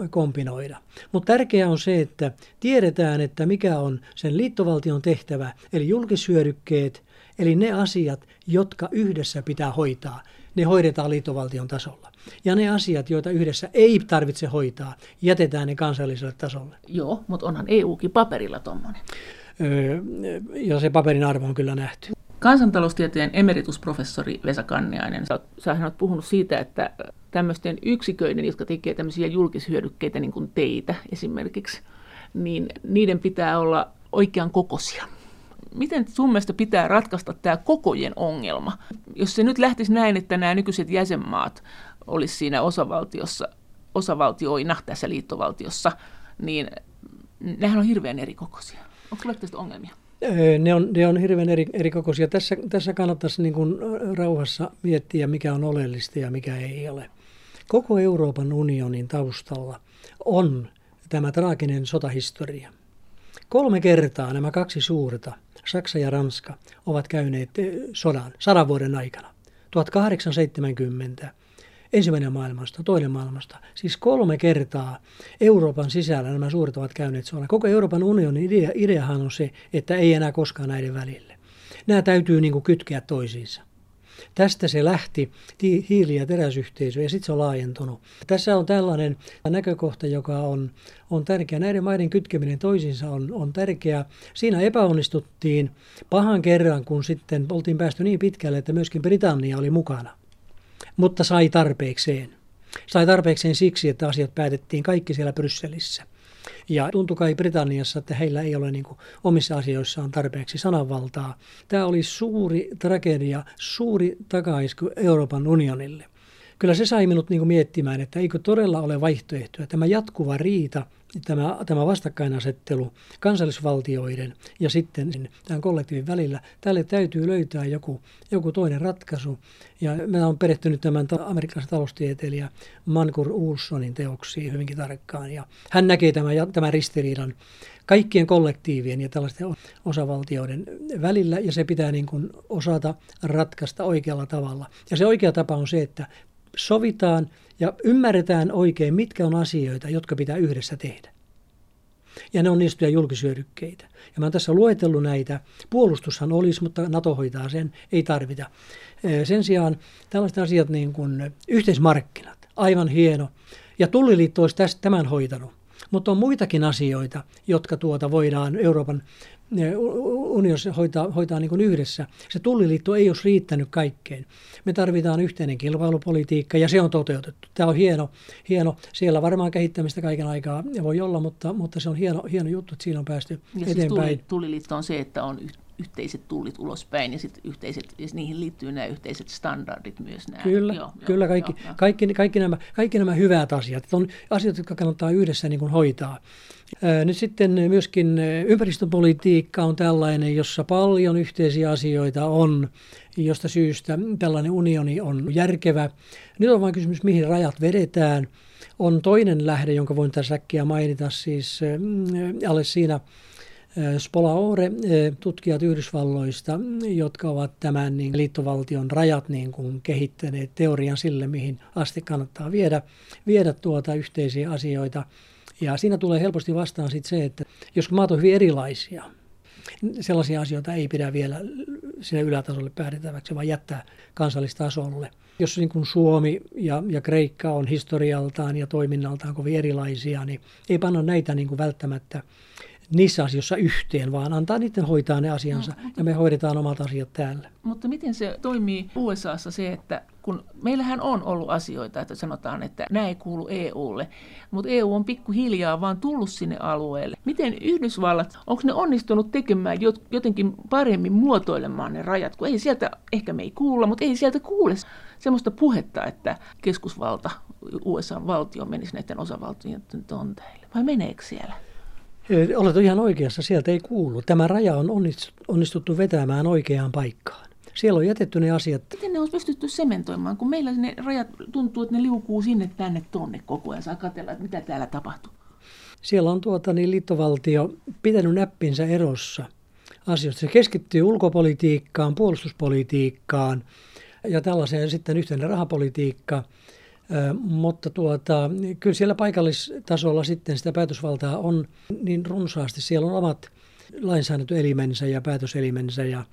kombinoida. Mutta tärkeää on se, että tiedetään, että mikä on sen liittovaltion tehtävä, eli julkishyödykkeet, eli ne asiat, jotka yhdessä pitää hoitaa, ne hoidetaan liittovaltion tasolla. Ja ne asiat, joita yhdessä ei tarvitse hoitaa, jätetään ne kansalliselle tasolle. Joo, mutta onhan EUkin paperilla tuommoinen. Ja se paperin arvo on kyllä nähty. Kansantaloustieteen emeritusprofessori Vesa Kanniainen, sä olet puhunut siitä, että tämmöisten yksiköiden, jotka tekevät tämmöisiä julkishyödykkeitä, niin kuin teitä esimerkiksi, niin niiden pitää olla oikean kokoisia. Miten sun mielestä pitää ratkaista tämä kokojen ongelma? Jos se nyt lähtisi näin, että nämä nykyiset jäsenmaat olisi siinä osavaltiossa, osavaltioina tässä liittovaltiossa, niin nehän on hirveän eri kokoisia. Onko sulle tästä ongelmia? Ne on, ne on hirveän eri, eri kokoisia. Tässä, tässä kannattaisi niin kuin rauhassa miettiä, mikä on oleellista ja mikä ei ole. Koko Euroopan unionin taustalla on tämä traaginen sotahistoria. Kolme kertaa nämä kaksi suurta, Saksa ja Ranska, ovat käyneet sodan sadan vuoden aikana. 1870, ensimmäinen maailmasta, toinen maailmasta. Siis kolme kertaa Euroopan sisällä nämä suuret ovat käyneet sodan. Koko Euroopan unionin idea, ideahan on se, että ei enää koskaan näiden välille. Nämä täytyy niin kuin kytkeä toisiinsa. Tästä se lähti hiili- ja teräsyhteisö ja sitten se on laajentunut. Tässä on tällainen näkökohta, joka on, on tärkeä. Näiden maiden kytkeminen toisiinsa on, on tärkeää. Siinä epäonnistuttiin pahan kerran, kun sitten oltiin päästy niin pitkälle, että myöskin Britannia oli mukana mutta sai tarpeekseen. Sai tarpeekseen siksi, että asiat päätettiin kaikki siellä Brysselissä. Ja tuntui kai Britanniassa, että heillä ei ole niin omissa asioissaan tarpeeksi sananvaltaa. Tämä oli suuri tragedia, suuri takaisku Euroopan unionille kyllä se sai minut niin miettimään, että eikö todella ole vaihtoehtoja. Tämä jatkuva riita, tämä, tämä vastakkainasettelu kansallisvaltioiden ja sitten tämän kollektiivin välillä, tälle täytyy löytää joku, joku toinen ratkaisu. Ja mä olen perehtynyt tämän amerikkalaisen taloustieteilijä Mankur Ulssonin teoksiin hyvinkin tarkkaan. Ja hän näkee tämän, tämän ristiriidan kaikkien kollektiivien ja tällaisten osavaltioiden välillä, ja se pitää niin kuin osata ratkaista oikealla tavalla. Ja se oikea tapa on se, että sovitaan ja ymmärretään oikein, mitkä on asioita, jotka pitää yhdessä tehdä. Ja ne on niistä julkisyödykkeitä. Ja mä oon tässä luetellut näitä. Puolustushan olisi, mutta NATO hoitaa sen, ei tarvita. Sen sijaan tällaiset asiat niin kuin yhteismarkkinat, aivan hieno. Ja Tulliliitto olisi tämän hoitanut. Mutta on muitakin asioita, jotka tuota voidaan Euroopan unionissa hoitaa, hoitaa niin yhdessä. Se tulliliitto ei olisi riittänyt kaikkeen. Me tarvitaan yhteinen kilpailupolitiikka ja se on toteutettu. Tämä on hieno, hieno. siellä varmaan kehittämistä kaiken aikaa voi olla, mutta, mutta se on hieno, hieno juttu, että siinä on päästy ja eteenpäin. Siis tulliliitto on se, että on yhteiset tullit ulospäin ja sitten yhteiset, ja niihin liittyy nämä yhteiset standardit myös. Nämä. Kyllä, joo, kyllä kaikki, joo, kaikki, kaikki, nämä, kaikki nämä hyvät asiat. On asioita, jotka kannattaa yhdessä niin kuin hoitaa. Nyt sitten myöskin ympäristöpolitiikka on tällainen, jossa paljon yhteisiä asioita on, josta syystä tällainen unioni on järkevä. Nyt on vain kysymys, mihin rajat vedetään. On toinen lähde, jonka voin tässä äkkiä mainita, siis alle siinä Spolaore, tutkijat Yhdysvalloista, jotka ovat tämän niin, liittovaltion rajat niin kuin, kehittäneet teorian sille, mihin asti kannattaa viedä, viedä tuota yhteisiä asioita. Ja siinä tulee helposti vastaan sit se, että jos maat on hyvin erilaisia, sellaisia asioita ei pidä vielä sinne ylätasolle päätettäväksi, vaan jättää kansallistasolle. Jos niin kuin Suomi ja, ja Kreikka on historialtaan ja toiminnaltaan kovin erilaisia, niin ei panna näitä niin kuin välttämättä niissä asioissa yhteen, vaan antaa niiden hoitaa ne asiansa no, mutta, ja me hoidetaan omat asiat täällä. Mutta miten se toimii USAssa se, että kun meillähän on ollut asioita, että sanotaan, että nämä ei kuulu EUlle, mutta EU on pikkuhiljaa vaan tullut sinne alueelle. Miten Yhdysvallat, onko ne onnistunut tekemään jotenkin paremmin muotoilemaan ne rajat, kun ei sieltä, ehkä me ei kuulla, mutta ei sieltä kuule semmoista puhetta, että keskusvalta, USA-valtio menisi näiden osavaltioiden tonteille. Vai meneekö siellä? Olet ihan oikeassa, sieltä ei kuulu. Tämä raja on onnistuttu vetämään oikeaan paikkaan. Siellä on jätetty ne asiat. Miten ne on pystytty sementoimaan, kun meillä ne rajat tuntuu, että ne liukuu sinne tänne tonne koko ajan. Saa katsella, että mitä täällä tapahtuu. Siellä on tuota, niin liittovaltio pitänyt näppinsä erossa asioista. Se keskittyy ulkopolitiikkaan, puolustuspolitiikkaan ja tällaiseen sitten yhteinen rahapolitiikka – mutta tuota, kyllä siellä paikallistasolla sitten sitä päätösvaltaa on niin runsaasti. Siellä on omat lainsäädäntöelimensä ja päätöselimensä ja,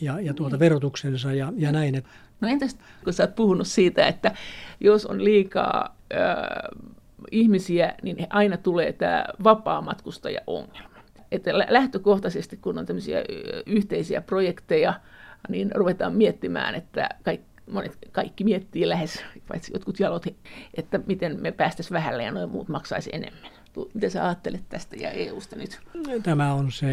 ja, ja tuota niin. verotuksensa ja, ja näin. No entäs, kun sä oot puhunut siitä, että jos on liikaa äh, ihmisiä, niin aina tulee tämä vapaa-matkustaja-ongelma. Että lähtökohtaisesti, kun on tämmöisiä yhteisiä projekteja, niin ruvetaan miettimään, että kaikki monet, kaikki miettii lähes, paitsi jotkut jalot, että miten me päästäisiin vähälle ja noin muut maksaisi enemmän. Mitä sä ajattelet tästä ja EUsta nyt? Tämä on se,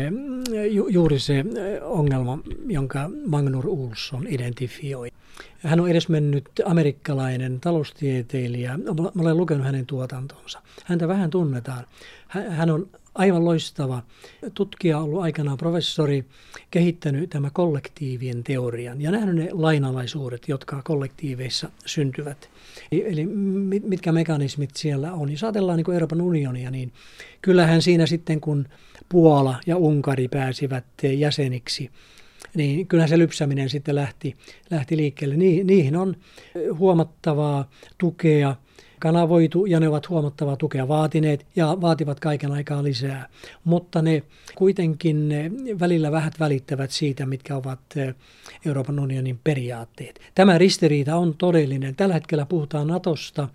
ju, juuri se ongelma, jonka Magnur Ulsson identifioi. Hän on edes mennyt amerikkalainen taloustieteilijä. Mä olen lukenut hänen tuotantonsa. Häntä vähän tunnetaan. Hän on aivan loistava tutkija, ollut aikanaan professori, kehittänyt tämä kollektiivien teorian ja nähnyt ne lainalaisuudet, jotka kollektiiveissa syntyvät. Eli mitkä mekanismit siellä on. Jos ajatellaan niin Euroopan unionia, niin kyllähän siinä sitten kun Puola ja Unkari pääsivät jäseniksi, niin kyllä se lypsäminen sitten lähti, lähti liikkeelle. Niihin on huomattavaa tukea kanavoitu ja ne ovat huomattavaa tukea vaatineet ja vaativat kaiken aikaa lisää. Mutta ne kuitenkin välillä vähät välittävät siitä, mitkä ovat eh, Euroopan unionin periaatteet. Tämä ristiriita on todellinen. Tällä hetkellä puhutaan Natosta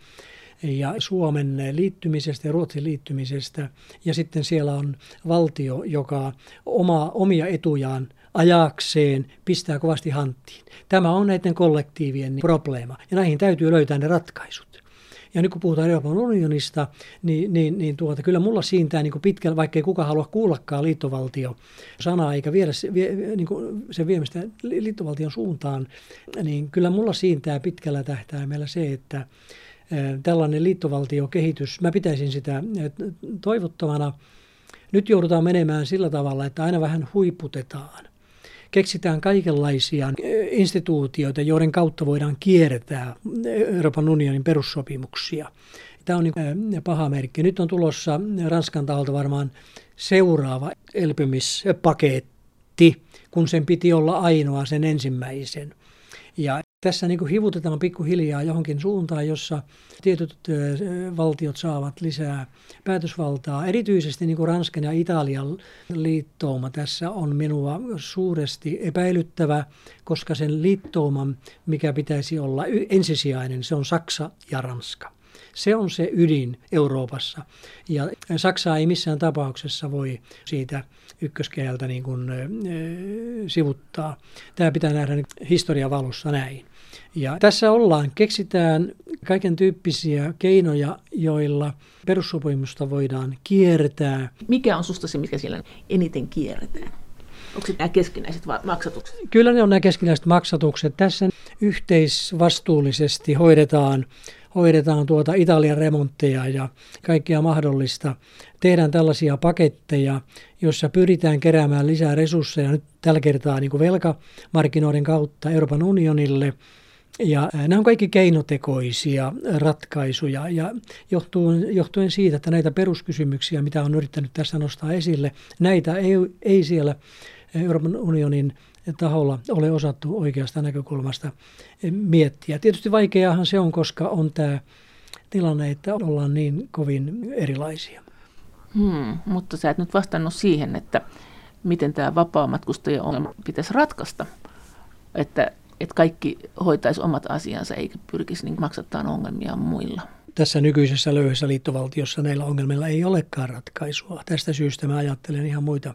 ja Suomen liittymisestä ja Ruotsin liittymisestä. Ja sitten siellä on valtio, joka oma, omia etujaan ajakseen pistää kovasti hanttiin. Tämä on näiden kollektiivien probleema ja näihin täytyy löytää ne ratkaisut. Ja nyt kun puhutaan Euroopan unionista, niin, niin, niin tuota, kyllä mulla siintää niin pitkällä, vaikka ei kukaan halua kuullakaan liittovaltio sanaa eikä viedä se, vie, niin kuin se viemistä liittovaltion suuntaan, niin kyllä mulla siintää pitkällä tähtäimellä se, että tällainen liittovaltiokehitys, mä pitäisin sitä toivottavana. Nyt joudutaan menemään sillä tavalla, että aina vähän huiputetaan keksitään kaikenlaisia instituutioita, joiden kautta voidaan kiertää Euroopan unionin perussopimuksia. Tämä on niin paha merkki. Nyt on tulossa Ranskan taholta varmaan seuraava elpymispaketti, kun sen piti olla ainoa sen ensimmäisen. Ja tässä niin kuin hivutetaan pikkuhiljaa johonkin suuntaan, jossa tietyt valtiot saavat lisää päätösvaltaa. Erityisesti niin kuin Ranskan ja Italian liittouma tässä on minua suuresti epäilyttävä, koska sen liittouman, mikä pitäisi olla ensisijainen, se on Saksa ja Ranska. Se on se ydin Euroopassa. Ja Saksaa ei missään tapauksessa voi siitä ykköskeältä niin kuin, äh, sivuttaa. Tämä pitää nähdä historian valossa näin. Ja tässä ollaan, keksitään kaiken tyyppisiä keinoja, joilla perussopimusta voidaan kiertää. Mikä on susta se, mikä siellä eniten kierretään? Onko se nämä keskinäiset maksatukset? Kyllä ne on nämä keskinäiset maksatukset. Tässä yhteisvastuullisesti hoidetaan hoidetaan tuota Italian remontteja ja kaikkea mahdollista. Tehdään tällaisia paketteja, joissa pyritään keräämään lisää resursseja nyt tällä kertaa niin kuin velkamarkkinoiden kautta Euroopan unionille. Ja nämä on kaikki keinotekoisia ratkaisuja ja johtuen, johtuen siitä, että näitä peruskysymyksiä, mitä on yrittänyt tässä nostaa esille, näitä ei, ei siellä Euroopan unionin taholla ole osattu oikeasta näkökulmasta miettiä. Tietysti vaikeahan se on, koska on tämä tilanne, että ollaan niin kovin erilaisia. Hmm, mutta sä et nyt vastannut siihen, että miten tämä vapaa-matkustajien ongelma pitäisi ratkaista. Että, että kaikki hoitaisi omat asiansa eikä pyrkisi niin maksattaa ongelmia muilla. Tässä nykyisessä löyhässä liittovaltiossa näillä ongelmilla ei olekaan ratkaisua. Tästä syystä mä ajattelen ihan muita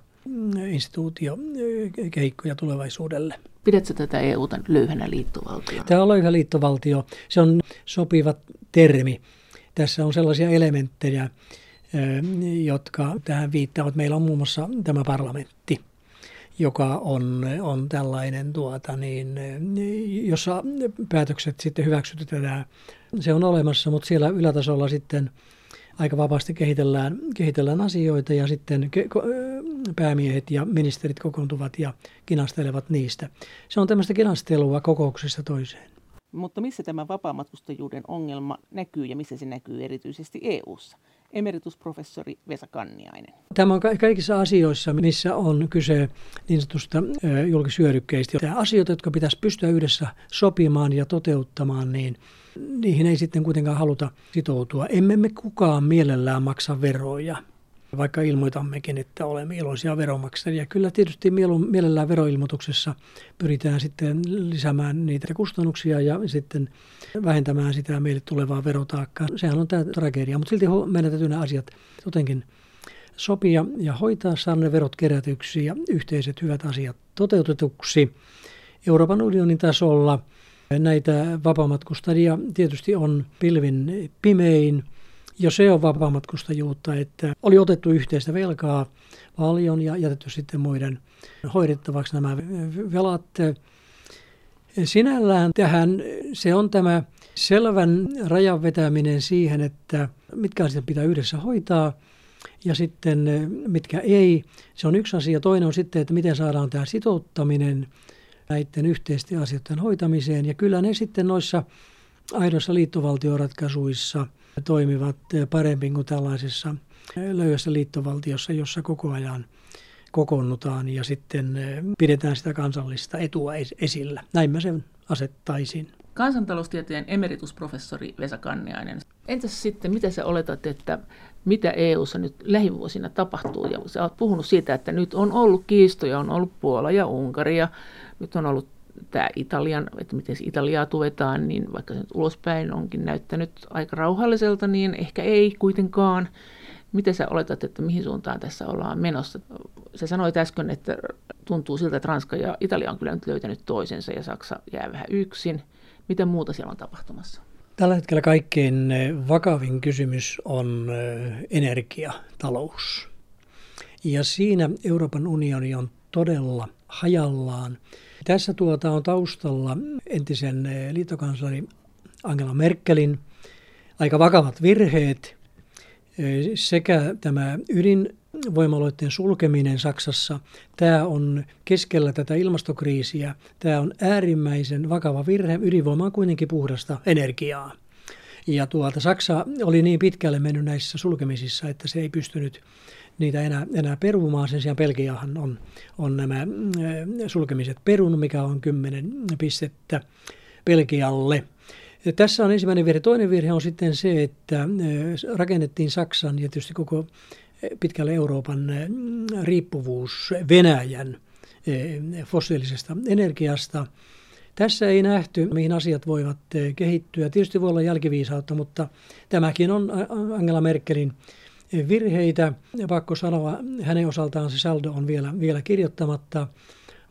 instituutiokeikkoja tulevaisuudelle. Pidätkö tätä EUta löyhänä liittovaltio? Tämä on löyhä liittovaltio. Se on sopiva termi. Tässä on sellaisia elementtejä, jotka tähän viittaavat. Meillä on muun muassa tämä parlamentti, joka on, on tällainen, tuota, niin, jossa päätökset sitten hyväksytetään. Se on olemassa, mutta siellä ylätasolla sitten aika vapaasti kehitellään, kehitellään asioita ja sitten päämiehet ja ministerit kokoontuvat ja kinastelevat niistä. Se on tämmöistä kinastelua kokouksesta toiseen. Mutta missä tämä vapaamatkustajuuden ongelma näkyy ja missä se näkyy erityisesti EU:ssa? Emeritusprofessori Vesa Kanniainen. Tämä on kaikissa asioissa, missä on kyse niin sanotusta julkisyödykkeistä. Tämä asioita, jotka pitäisi pystyä yhdessä sopimaan ja toteuttamaan, niin niihin ei sitten kuitenkaan haluta sitoutua. Emme me kukaan mielellään maksa veroja vaikka ilmoitammekin, että olemme iloisia veromaksajia. Kyllä tietysti mielellään veroilmoituksessa pyritään sitten lisäämään niitä kustannuksia ja sitten vähentämään sitä meille tulevaa verotaakkaa. Sehän on tämä tragedia, mutta silti meidän täytyy nämä asiat jotenkin sopia ja hoitaa, saada ne verot kerätyksi ja yhteiset hyvät asiat toteutetuksi. Euroopan unionin tasolla näitä vapaamatkustajia tietysti on pilvin pimein – jo se on vapaamatkustajuutta, että oli otettu yhteistä velkaa paljon ja jätetty sitten muiden hoidettavaksi nämä velat. Sinällään tähän se on tämä selvän rajan vetäminen siihen, että mitkä asiat pitää yhdessä hoitaa ja sitten mitkä ei. Se on yksi asia. Toinen on sitten, että miten saadaan tämä sitouttaminen näiden yhteisten asioiden hoitamiseen. Ja kyllä ne sitten noissa aidoissa liittovaltioratkaisuissa – toimivat paremmin kuin tällaisessa löyhässä liittovaltiossa, jossa koko ajan kokoonnutaan ja sitten eh, pidetään sitä kansallista etua esillä. Näin mä sen asettaisin. Kansantaloustieteen emeritusprofessori Vesa Kanniainen. Entäs sitten, mitä sä oletat, että mitä EU:ssa nyt lähivuosina tapahtuu? Ja sä oot puhunut siitä, että nyt on ollut kiistoja, on ollut Puola ja Unkari ja nyt on ollut tämä Italian, että miten Italiaa tuetaan, niin vaikka se nyt ulospäin onkin näyttänyt aika rauhalliselta, niin ehkä ei kuitenkaan. Miten sä oletat, että mihin suuntaan tässä ollaan menossa? Sä sanoit äsken, että tuntuu siltä, että Ranska ja Italia on kyllä nyt löytänyt toisensa ja Saksa jää vähän yksin. Mitä muuta siellä on tapahtumassa? Tällä hetkellä kaikkein vakavin kysymys on energiatalous. Ja siinä Euroopan unioni on todella hajallaan. Tässä tuota on taustalla entisen liittokansleri Angela Merkelin aika vakavat virheet sekä tämä ydinvoimaloiden sulkeminen Saksassa, tämä on keskellä tätä ilmastokriisiä, tämä on äärimmäisen vakava virhe. Ydinvoima on kuitenkin puhdasta energiaa. Ja tuolta Saksa oli niin pitkälle mennyt näissä sulkemisissa, että se ei pystynyt niitä enää, enää perumaan. Sen sijaan Belgiahan on, on nämä sulkemiset perunut, mikä on 10 pistettä Belgialle. Ja tässä on ensimmäinen virhe. Toinen virhe on sitten se, että rakennettiin Saksan ja tietysti koko pitkälle Euroopan riippuvuus Venäjän fossiilisesta energiasta. Tässä ei nähty, mihin asiat voivat kehittyä. Tietysti voi olla jälkiviisautta, mutta tämäkin on Angela Merkelin virheitä. Pakko sanoa, hänen osaltaan se saldo on vielä, vielä kirjoittamatta.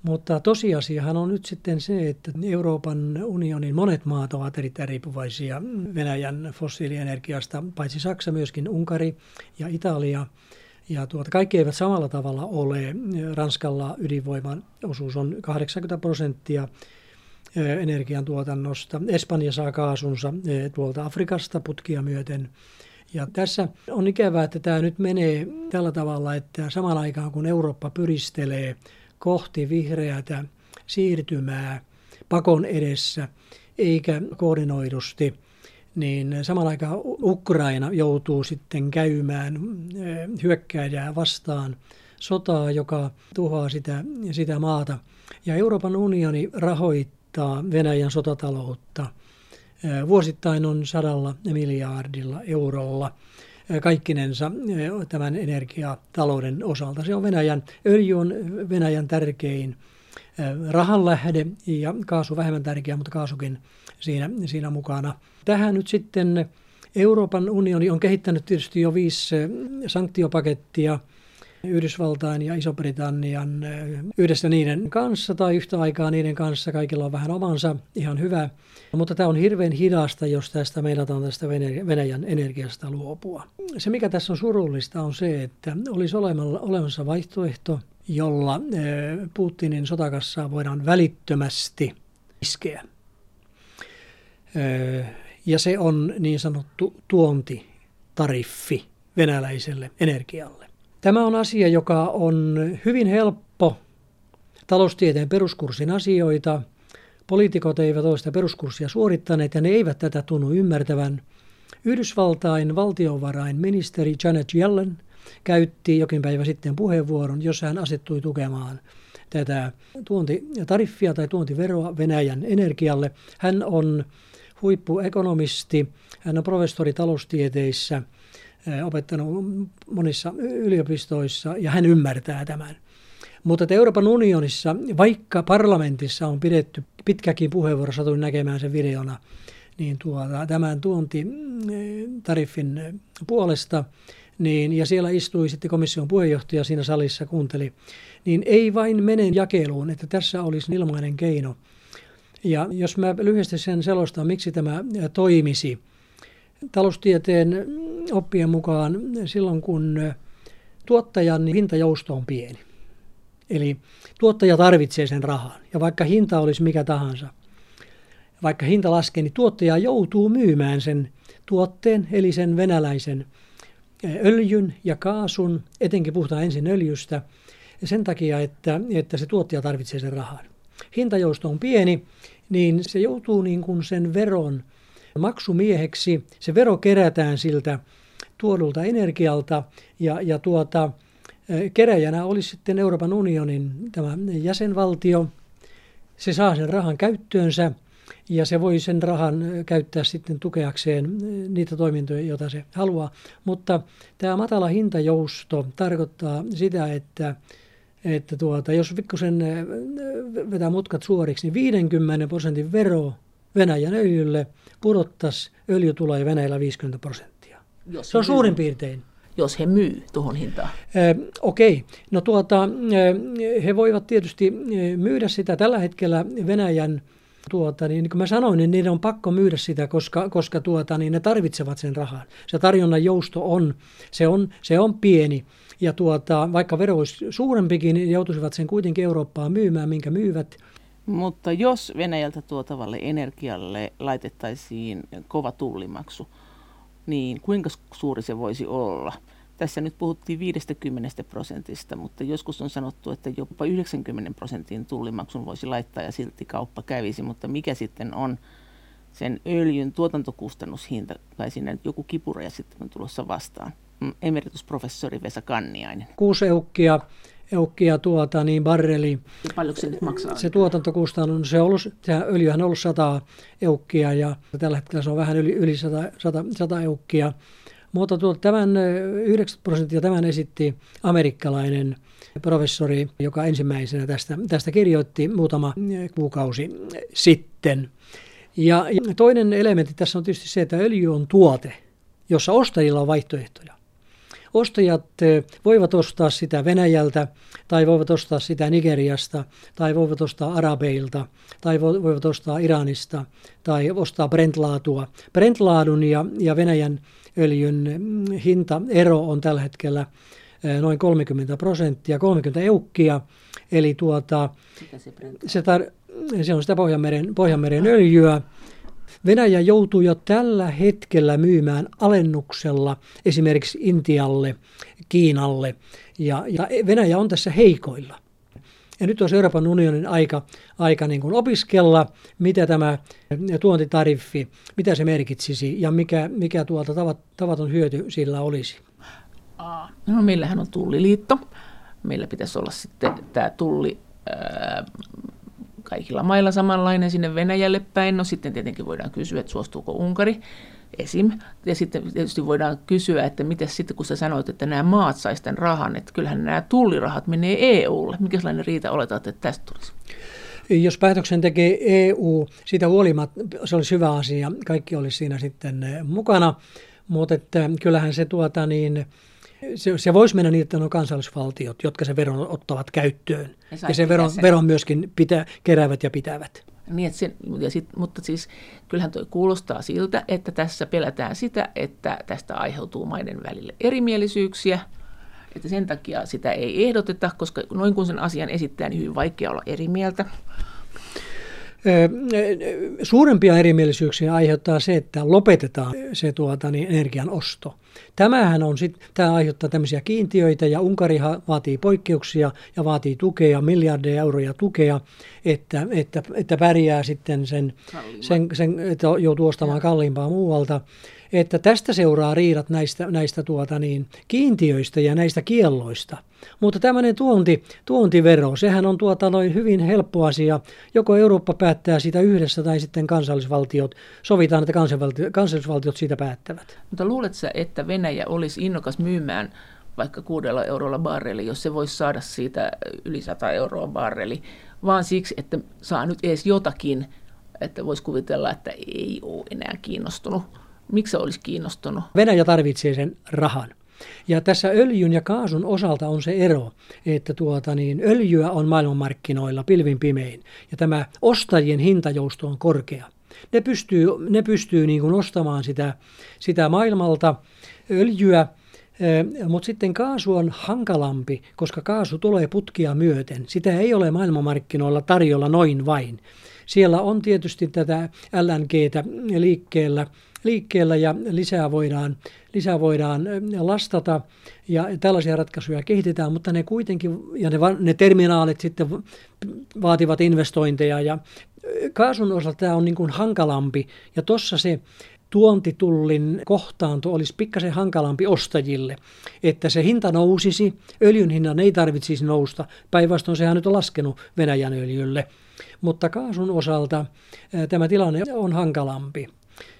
Mutta tosiasiahan on nyt sitten se, että Euroopan unionin monet maat ovat erittäin riippuvaisia Venäjän fossiilienergiasta, paitsi Saksa, myöskin Unkari ja Italia. Ja tuota, kaikki eivät samalla tavalla ole. Ranskalla ydinvoiman osuus on 80 prosenttia energiantuotannosta. Espanja saa kaasunsa tuolta Afrikasta putkia myöten. Ja tässä on ikävää, että tämä nyt menee tällä tavalla, että samaan aikaan kun Eurooppa pyristelee kohti vihreätä siirtymää pakon edessä, eikä koordinoidusti, niin samalla aikaan Ukraina joutuu sitten käymään hyökkääjää vastaan sotaa, joka tuhoaa sitä, sitä maata. Ja Euroopan unioni rahoittaa Venäjän sotataloutta vuosittain on sadalla miljardilla eurolla kaikkinensa tämän energiatalouden osalta. Se on Venäjän, öljy on Venäjän tärkein rahanlähde ja kaasu vähemmän tärkeä, mutta kaasukin siinä, siinä mukana. Tähän nyt sitten Euroopan unioni on kehittänyt tietysti jo viisi sanktiopakettia Yhdysvaltain ja Iso-Britannian yhdessä niiden kanssa tai yhtä aikaa niiden kanssa. Kaikilla on vähän omansa, ihan hyvä. Mutta tämä on hirveän hidasta, jos tästä meinataan tästä Venäjän energiasta luopua. Se, mikä tässä on surullista, on se, että olisi olemassa vaihtoehto, jolla Putinin sotakassaa voidaan välittömästi iskeä. Ja se on niin sanottu tuontitariffi venäläiselle energialle. Tämä on asia, joka on hyvin helppo taloustieteen peruskurssin asioita. Poliitikot eivät ole sitä peruskurssia suorittaneet ja ne eivät tätä tunnu ymmärtävän. Yhdysvaltain valtiovarainministeri Janet Yellen käytti jokin päivä sitten puheenvuoron, jossa hän asettui tukemaan tätä tuontitariffia tai tuontiveroa Venäjän energialle. Hän on huippuekonomisti, hän on professori taloustieteissä – opettanut monissa yliopistoissa ja hän ymmärtää tämän. Mutta Euroopan unionissa, vaikka parlamentissa on pidetty pitkäkin puheenvuoro, satuin näkemään sen videona, niin tuota, tämän tuontitariffin puolesta, niin, ja siellä istui sitten komission puheenjohtaja siinä salissa, kuunteli, niin ei vain mene jakeluun, että tässä olisi ilmainen keino. Ja jos mä lyhyesti sen selostan, miksi tämä toimisi, taloustieteen oppien mukaan silloin, kun tuottajan hintajousto on pieni. Eli tuottaja tarvitsee sen rahan. Ja vaikka hinta olisi mikä tahansa, vaikka hinta laskee, niin tuottaja joutuu myymään sen tuotteen, eli sen venäläisen öljyn ja kaasun, etenkin puhutaan ensin öljystä, sen takia, että, että se tuottaja tarvitsee sen rahan. Hintajousto on pieni, niin se joutuu niin kuin sen veron maksumieheksi. Se vero kerätään siltä tuodulta energialta ja, ja tuota, keräjänä olisi sitten Euroopan unionin tämä jäsenvaltio. Se saa sen rahan käyttöönsä ja se voi sen rahan käyttää sitten tukeakseen niitä toimintoja, joita se haluaa. Mutta tämä matala hintajousto tarkoittaa sitä, että, että tuota, jos pikkusen vetää mutkat suoriksi, niin 50 prosentin vero Venäjän öljylle pudottaisi öljytuloja Venäjällä 50 prosenttia. Jos se on myy. suurin piirtein. Jos he myy tuohon hintaan. Okei. Okay. No tuota, he voivat tietysti myydä sitä tällä hetkellä Venäjän Tuota, niin, niin kuin mä sanoin, niin niiden on pakko myydä sitä, koska, koska tuota, niin ne tarvitsevat sen rahan. Se tarjonnan jousto on, se on, se on pieni. Ja tuota, vaikka vero olisi suurempikin, niin joutuisivat sen kuitenkin Eurooppaan myymään, minkä myyvät. Mutta jos Venäjältä tuotavalle energialle laitettaisiin kova tullimaksu, niin kuinka suuri se voisi olla? Tässä nyt puhuttiin 50 prosentista, mutta joskus on sanottu, että jopa 90 prosentin tullimaksun voisi laittaa ja silti kauppa kävisi, mutta mikä sitten on sen öljyn tuotantokustannushinta, tai sinne joku kipuraja sitten on tulossa vastaan. Mm, emeritusprofessori Vesa Kanniainen. Kuusi eukkia, tuota, niin barreli. Paljonko se nyt maksaa? Se tuotantokustannus, se, on ollut, se öljyhän on ollut 100 eukkia ja tällä hetkellä se on vähän yli, yli 100, 100, 100 eukkia. Mutta tuota, tämän 90 prosenttia tämän esitti amerikkalainen professori, joka ensimmäisenä tästä, tästä kirjoitti muutama kuukausi sitten. Ja, ja toinen elementti tässä on tietysti se, että öljy on tuote, jossa ostajilla on vaihtoehtoja. Ostajat voivat ostaa sitä Venäjältä, tai voivat ostaa sitä Nigeriasta, tai voivat ostaa Arabeilta, tai voivat ostaa Iranista, tai ostaa Brent-laatua. Brent-laadun ja, ja Venäjän öljyn hintaero on tällä hetkellä noin 30 prosenttia, 30 eukkia. Eli tuota, se, se, tar- se on sitä Pohjanmeren, Pohjanmeren öljyä. Venäjä joutuu jo tällä hetkellä myymään alennuksella esimerkiksi Intialle, Kiinalle ja, ja Venäjä on tässä heikoilla. Ja nyt olisi Euroopan unionin aika, aika niin kuin opiskella, mitä tämä tuontitariffi, mitä se merkitsisi ja mikä, mikä tuolta tavat, tavaton hyöty sillä olisi. No, meillähän on tulliliitto. Meillä pitäisi olla sitten tämä tulli kaikilla mailla samanlainen sinne Venäjälle päin. No sitten tietenkin voidaan kysyä, että suostuuko Unkari esim. Ja sitten tietysti voidaan kysyä, että miten sitten kun sä sanoit, että nämä maat saisi tämän rahan, että kyllähän nämä tullirahat menee EUlle. Mikä sellainen riita oletat, että tästä tulisi? Jos päätöksen tekee EU, sitä huolimatta se olisi hyvä asia, kaikki olisi siinä sitten eh, mukana, mutta että kyllähän se tuota niin, se, se voisi mennä niin, että on kansallisvaltiot, jotka se veron ottavat käyttöön. Ja, ja se veron, veron myöskin pitää, keräävät ja pitävät. Niin, että sen, ja sit, mutta siis kyllähän tuo kuulostaa siltä, että tässä pelätään sitä, että tästä aiheutuu maiden välille erimielisyyksiä, että sen takia sitä ei ehdoteta, koska noin kun sen asian esittää, niin hyvin vaikea olla eri mieltä. Suurempia erimielisyyksiä aiheuttaa se, että lopetetaan se tuota, niin energian osto. Tämähän on sit, tämä aiheuttaa tämmöisiä kiintiöitä ja Unkari vaatii poikkeuksia ja vaatii tukea, miljardeja euroja tukea, että, että, että pärjää sitten sen, sen, sen, että joutuu ostamaan kalliimpaa muualta että tästä seuraa riidat näistä, näistä tuota niin, kiintiöistä ja näistä kielloista. Mutta tämmöinen tuonti, tuontivero, sehän on tuota noin hyvin helppo asia. Joko Eurooppa päättää sitä yhdessä tai sitten kansallisvaltiot. Sovitaan, että kansallisvaltiot, kansallisvaltiot siitä päättävät. Mutta luuletko että Venäjä olisi innokas myymään vaikka kuudella eurolla barreli, jos se voisi saada siitä yli 100 euroa barreli, vaan siksi, että saa nyt edes jotakin, että voisi kuvitella, että ei ole enää kiinnostunut Miksi se olisi kiinnostunut? Venäjä tarvitsee sen rahan. Ja tässä öljyn ja kaasun osalta on se ero, että tuota niin, öljyä on maailmanmarkkinoilla pilvin pimein ja tämä ostajien hintajousto on korkea. Ne pystyy, ne pystyy niin kuin ostamaan sitä, sitä maailmalta öljyä, eh, mutta sitten kaasu on hankalampi, koska kaasu tulee putkia myöten. Sitä ei ole maailmanmarkkinoilla tarjolla noin vain. Siellä on tietysti tätä LNGtä liikkeellä, liikkeellä ja lisää voidaan, lisää voidaan lastata. Ja tällaisia ratkaisuja kehitetään, mutta ne kuitenkin, ja ne, ne terminaalit sitten vaativat investointeja. Ja kaasun osalta tämä on niin kuin hankalampi. Ja tuossa se tuontitullin kohtaanto olisi pikkasen hankalampi ostajille, että se hinta nousisi, öljyn hinnan ei tarvitsisi nousta, päinvastoin sehän nyt on laskenut Venäjän öljylle, mutta kaasun osalta tämä tilanne on hankalampi.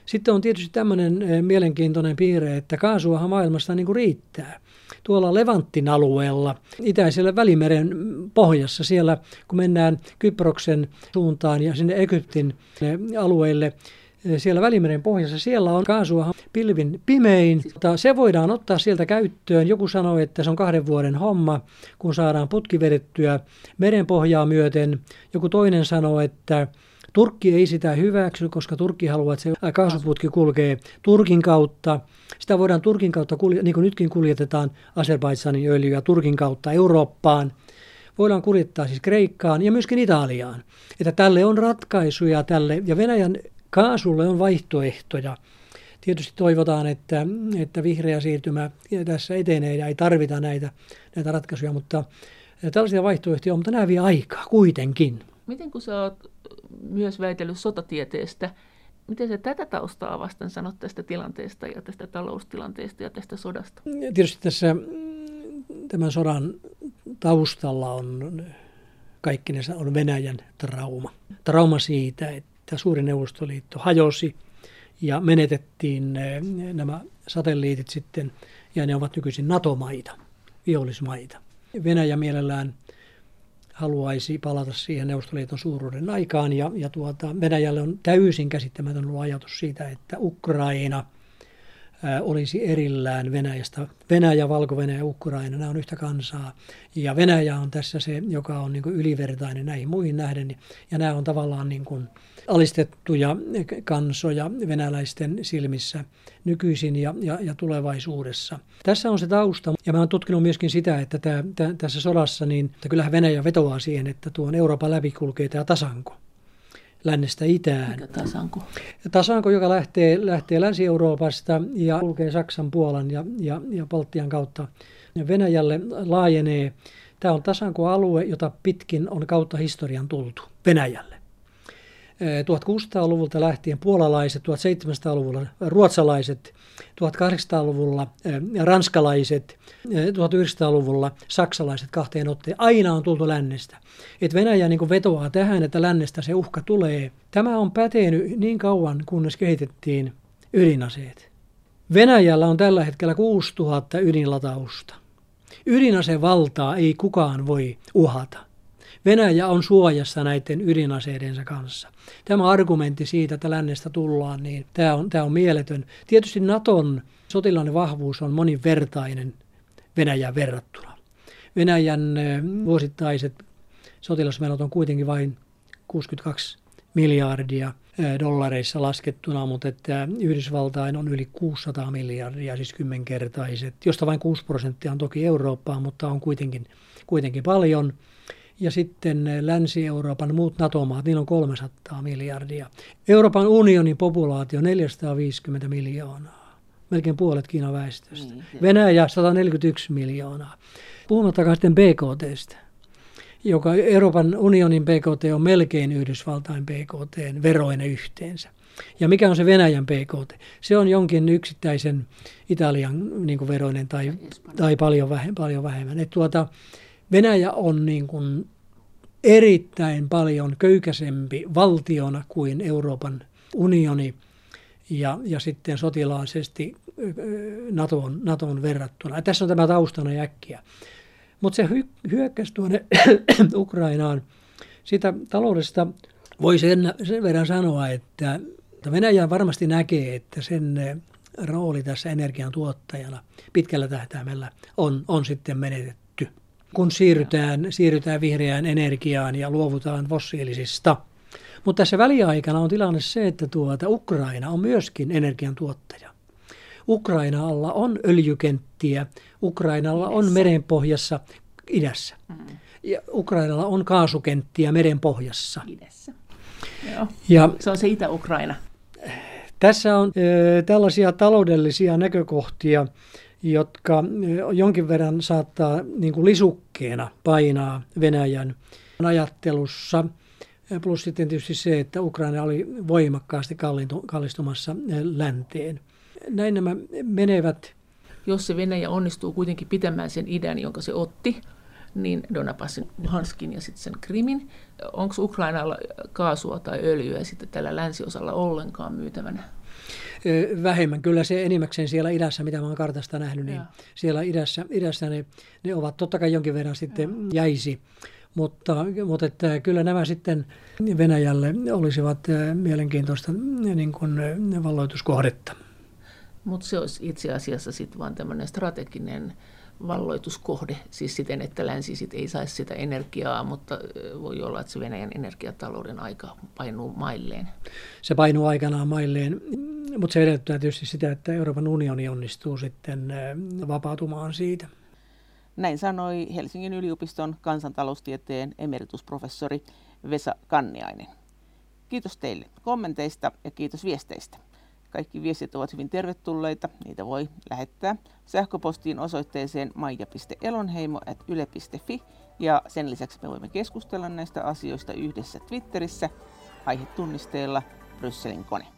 Sitten on tietysti tämmöinen eh, mielenkiintoinen piirre, että kaasuahan maailmasta niin kuin riittää. Tuolla Levanttin alueella, itäisellä Välimeren pohjassa, siellä kun mennään Kyproksen suuntaan ja sinne Egyptin eh, alueille, eh, siellä Välimeren pohjassa, siellä on kaasua pilvin pimein. Se voidaan ottaa sieltä käyttöön. Joku sanoi, että se on kahden vuoden homma, kun saadaan putki vedettyä merenpohjaa myöten. Joku toinen sanoi, että Turkki ei sitä hyväksy, koska Turkki haluaa, että se kaasuputki kulkee Turkin kautta. Sitä voidaan Turkin kautta, niin kuin nytkin kuljetetaan Azerbaidsanin öljyä Turkin kautta Eurooppaan. Voidaan kuljettaa siis Kreikkaan ja myöskin Italiaan. Että tälle on ratkaisuja tälle, ja Venäjän kaasulle on vaihtoehtoja. Tietysti toivotaan, että, että vihreä siirtymä tässä etenee ja ei tarvita näitä, näitä ratkaisuja, mutta tällaisia vaihtoehtoja on, mutta nämä vie aikaa kuitenkin. Miten kun sä oot myös väitellyt sotatieteestä, miten se tätä taustaa vasten sanot tästä tilanteesta ja tästä taloustilanteesta ja tästä sodasta? Tietysti tässä mm, tämän sodan taustalla on kaikkinensa on Venäjän trauma. Trauma siitä, että suuri Neuvostoliitto hajosi ja menetettiin eh, nämä satelliitit sitten, ja ne ovat nykyisin NATO-maita, vihollismaita. Venäjä mielellään haluaisi palata siihen Neuvostoliiton suuruuden aikaan. Ja, ja tuota, Venäjälle on täysin käsittämätön ollut ajatus siitä, että Ukraina olisi erillään Venäjästä. Venäjä, Valko-Venäjä ja Ukraina, nämä on yhtä kansaa. Ja Venäjä on tässä se, joka on niin ylivertainen näihin muihin nähden. Ja nämä on tavallaan niin kuin alistettuja kansoja venäläisten silmissä nykyisin ja, ja, ja tulevaisuudessa. Tässä on se tausta, ja mä oon tutkinut myöskin sitä, että tää, tää, tässä sodassa, niin että kyllähän Venäjä vetoaa siihen, että tuon Euroopan läpi kulkee tämä tasanko lännestä itään. Mikä tasanko? Tasanko, joka lähtee, lähtee Länsi-Euroopasta ja kulkee Saksan, Puolan ja, ja, ja Baltian kautta Venäjälle laajenee. Tämä on tasankoalue, jota pitkin on kautta historian tultu Venäjälle. 1600-luvulta lähtien puolalaiset, 1700-luvulla ruotsalaiset, 1800-luvulla ranskalaiset, 1900-luvulla saksalaiset kahteen otteen. Aina on tultu lännestä. Et Venäjä niin vetoaa tähän, että lännestä se uhka tulee. Tämä on pätenyt niin kauan, kunnes kehitettiin ydinaseet. Venäjällä on tällä hetkellä 6000 ydinlatausta. Ydinasevaltaa ei kukaan voi uhata. Venäjä on suojassa näiden ydinaseidensa kanssa. Tämä argumentti siitä, että lännestä tullaan, niin tämä on, tämä on mieletön. Tietysti Naton sotilainen vahvuus on moninvertainen Venäjän verrattuna. Venäjän vuosittaiset sotilasmenot on kuitenkin vain 62 miljardia dollareissa laskettuna, mutta että Yhdysvaltain on yli 600 miljardia, siis kymmenkertaiset, josta vain 6 prosenttia on toki Eurooppaa, mutta on kuitenkin, kuitenkin paljon ja sitten Länsi-Euroopan muut NATO-maat, niillä on 300 miljardia. Euroopan unionin populaatio 450 miljoonaa, melkein puolet Kiinan väestöstä. Niin, Venäjä 141 miljoonaa. Puhumattakaan sitten BKTstä, joka Euroopan unionin BKT on melkein Yhdysvaltain BKT veroinen yhteensä. Ja mikä on se Venäjän BKT? Se on jonkin yksittäisen Italian niin veroinen tai, tai paljon, vähemmän, paljon vähemmän. Et tuota, Venäjä on niin kuin erittäin paljon köykäisempi valtiona kuin Euroopan unioni ja, ja sitten sotilaallisesti NATOon, NATOon verrattuna. Ja tässä on tämä taustana äkkiä. Mutta se hy- hyökkäsi tuonne <coughs> Ukrainaan. Sitä taloudesta voi sen, sen verran sanoa, että Venäjä varmasti näkee, että sen rooli tässä energian tuottajana pitkällä tähtäimellä on, on sitten menetetty kun siirrytään, siirrytään vihreään energiaan ja luovutaan fossiilisista. Mutta tässä väliaikana on tilanne se, että tuota, Ukraina on myöskin energiantuottaja. Ukrainalla on öljykenttiä, Ukrainalla on merenpohjassa idässä. Mm. Ja Ukrainalla on kaasukenttiä merenpohjassa. Idässä. Joo. Ja, se on se Itä-Ukraina. Tässä on ö, tällaisia taloudellisia näkökohtia, jotka jonkin verran saattaa niin kuin lisukkeena painaa Venäjän ajattelussa. Plus sitten tietysti se, että Ukraina oli voimakkaasti kallistumassa länteen. Näin nämä menevät. Jos se Venäjä onnistuu kuitenkin pitämään sen idän, jonka se otti, niin Donabassin, Hanskin ja sitten sen Krimin. Onko Ukrainalla kaasua tai öljyä sitten tällä länsiosalla ollenkaan myytävänä? Vähemmän. Kyllä se enimmäkseen siellä idässä, mitä mä oon kartasta nähnyt, niin ja. siellä idässä, idässä ne, ne ovat totta kai jonkin verran sitten ja. jäisi. Mutta, mutta että kyllä nämä sitten Venäjälle olisivat mielenkiintoista niin kuin valloituskohdetta. Mutta se olisi itse asiassa sitten vain tämmöinen strateginen valloituskohde, siis siten, että länsi sit ei saisi sitä energiaa, mutta voi olla, että se Venäjän energiatalouden aika painuu mailleen. Se painuu aikanaan mailleen, mutta se edellyttää tietysti sitä, että Euroopan unioni onnistuu sitten vapautumaan siitä. Näin sanoi Helsingin yliopiston kansantaloustieteen emeritusprofessori Vesa Kanniainen. Kiitos teille kommenteista ja kiitos viesteistä. Kaikki viestit ovat hyvin tervetulleita. Niitä voi lähettää sähköpostiin osoitteeseen maija.elonheimo.yle.fi ja sen lisäksi me voimme keskustella näistä asioista yhdessä Twitterissä aihetunnisteella Brysselin kone.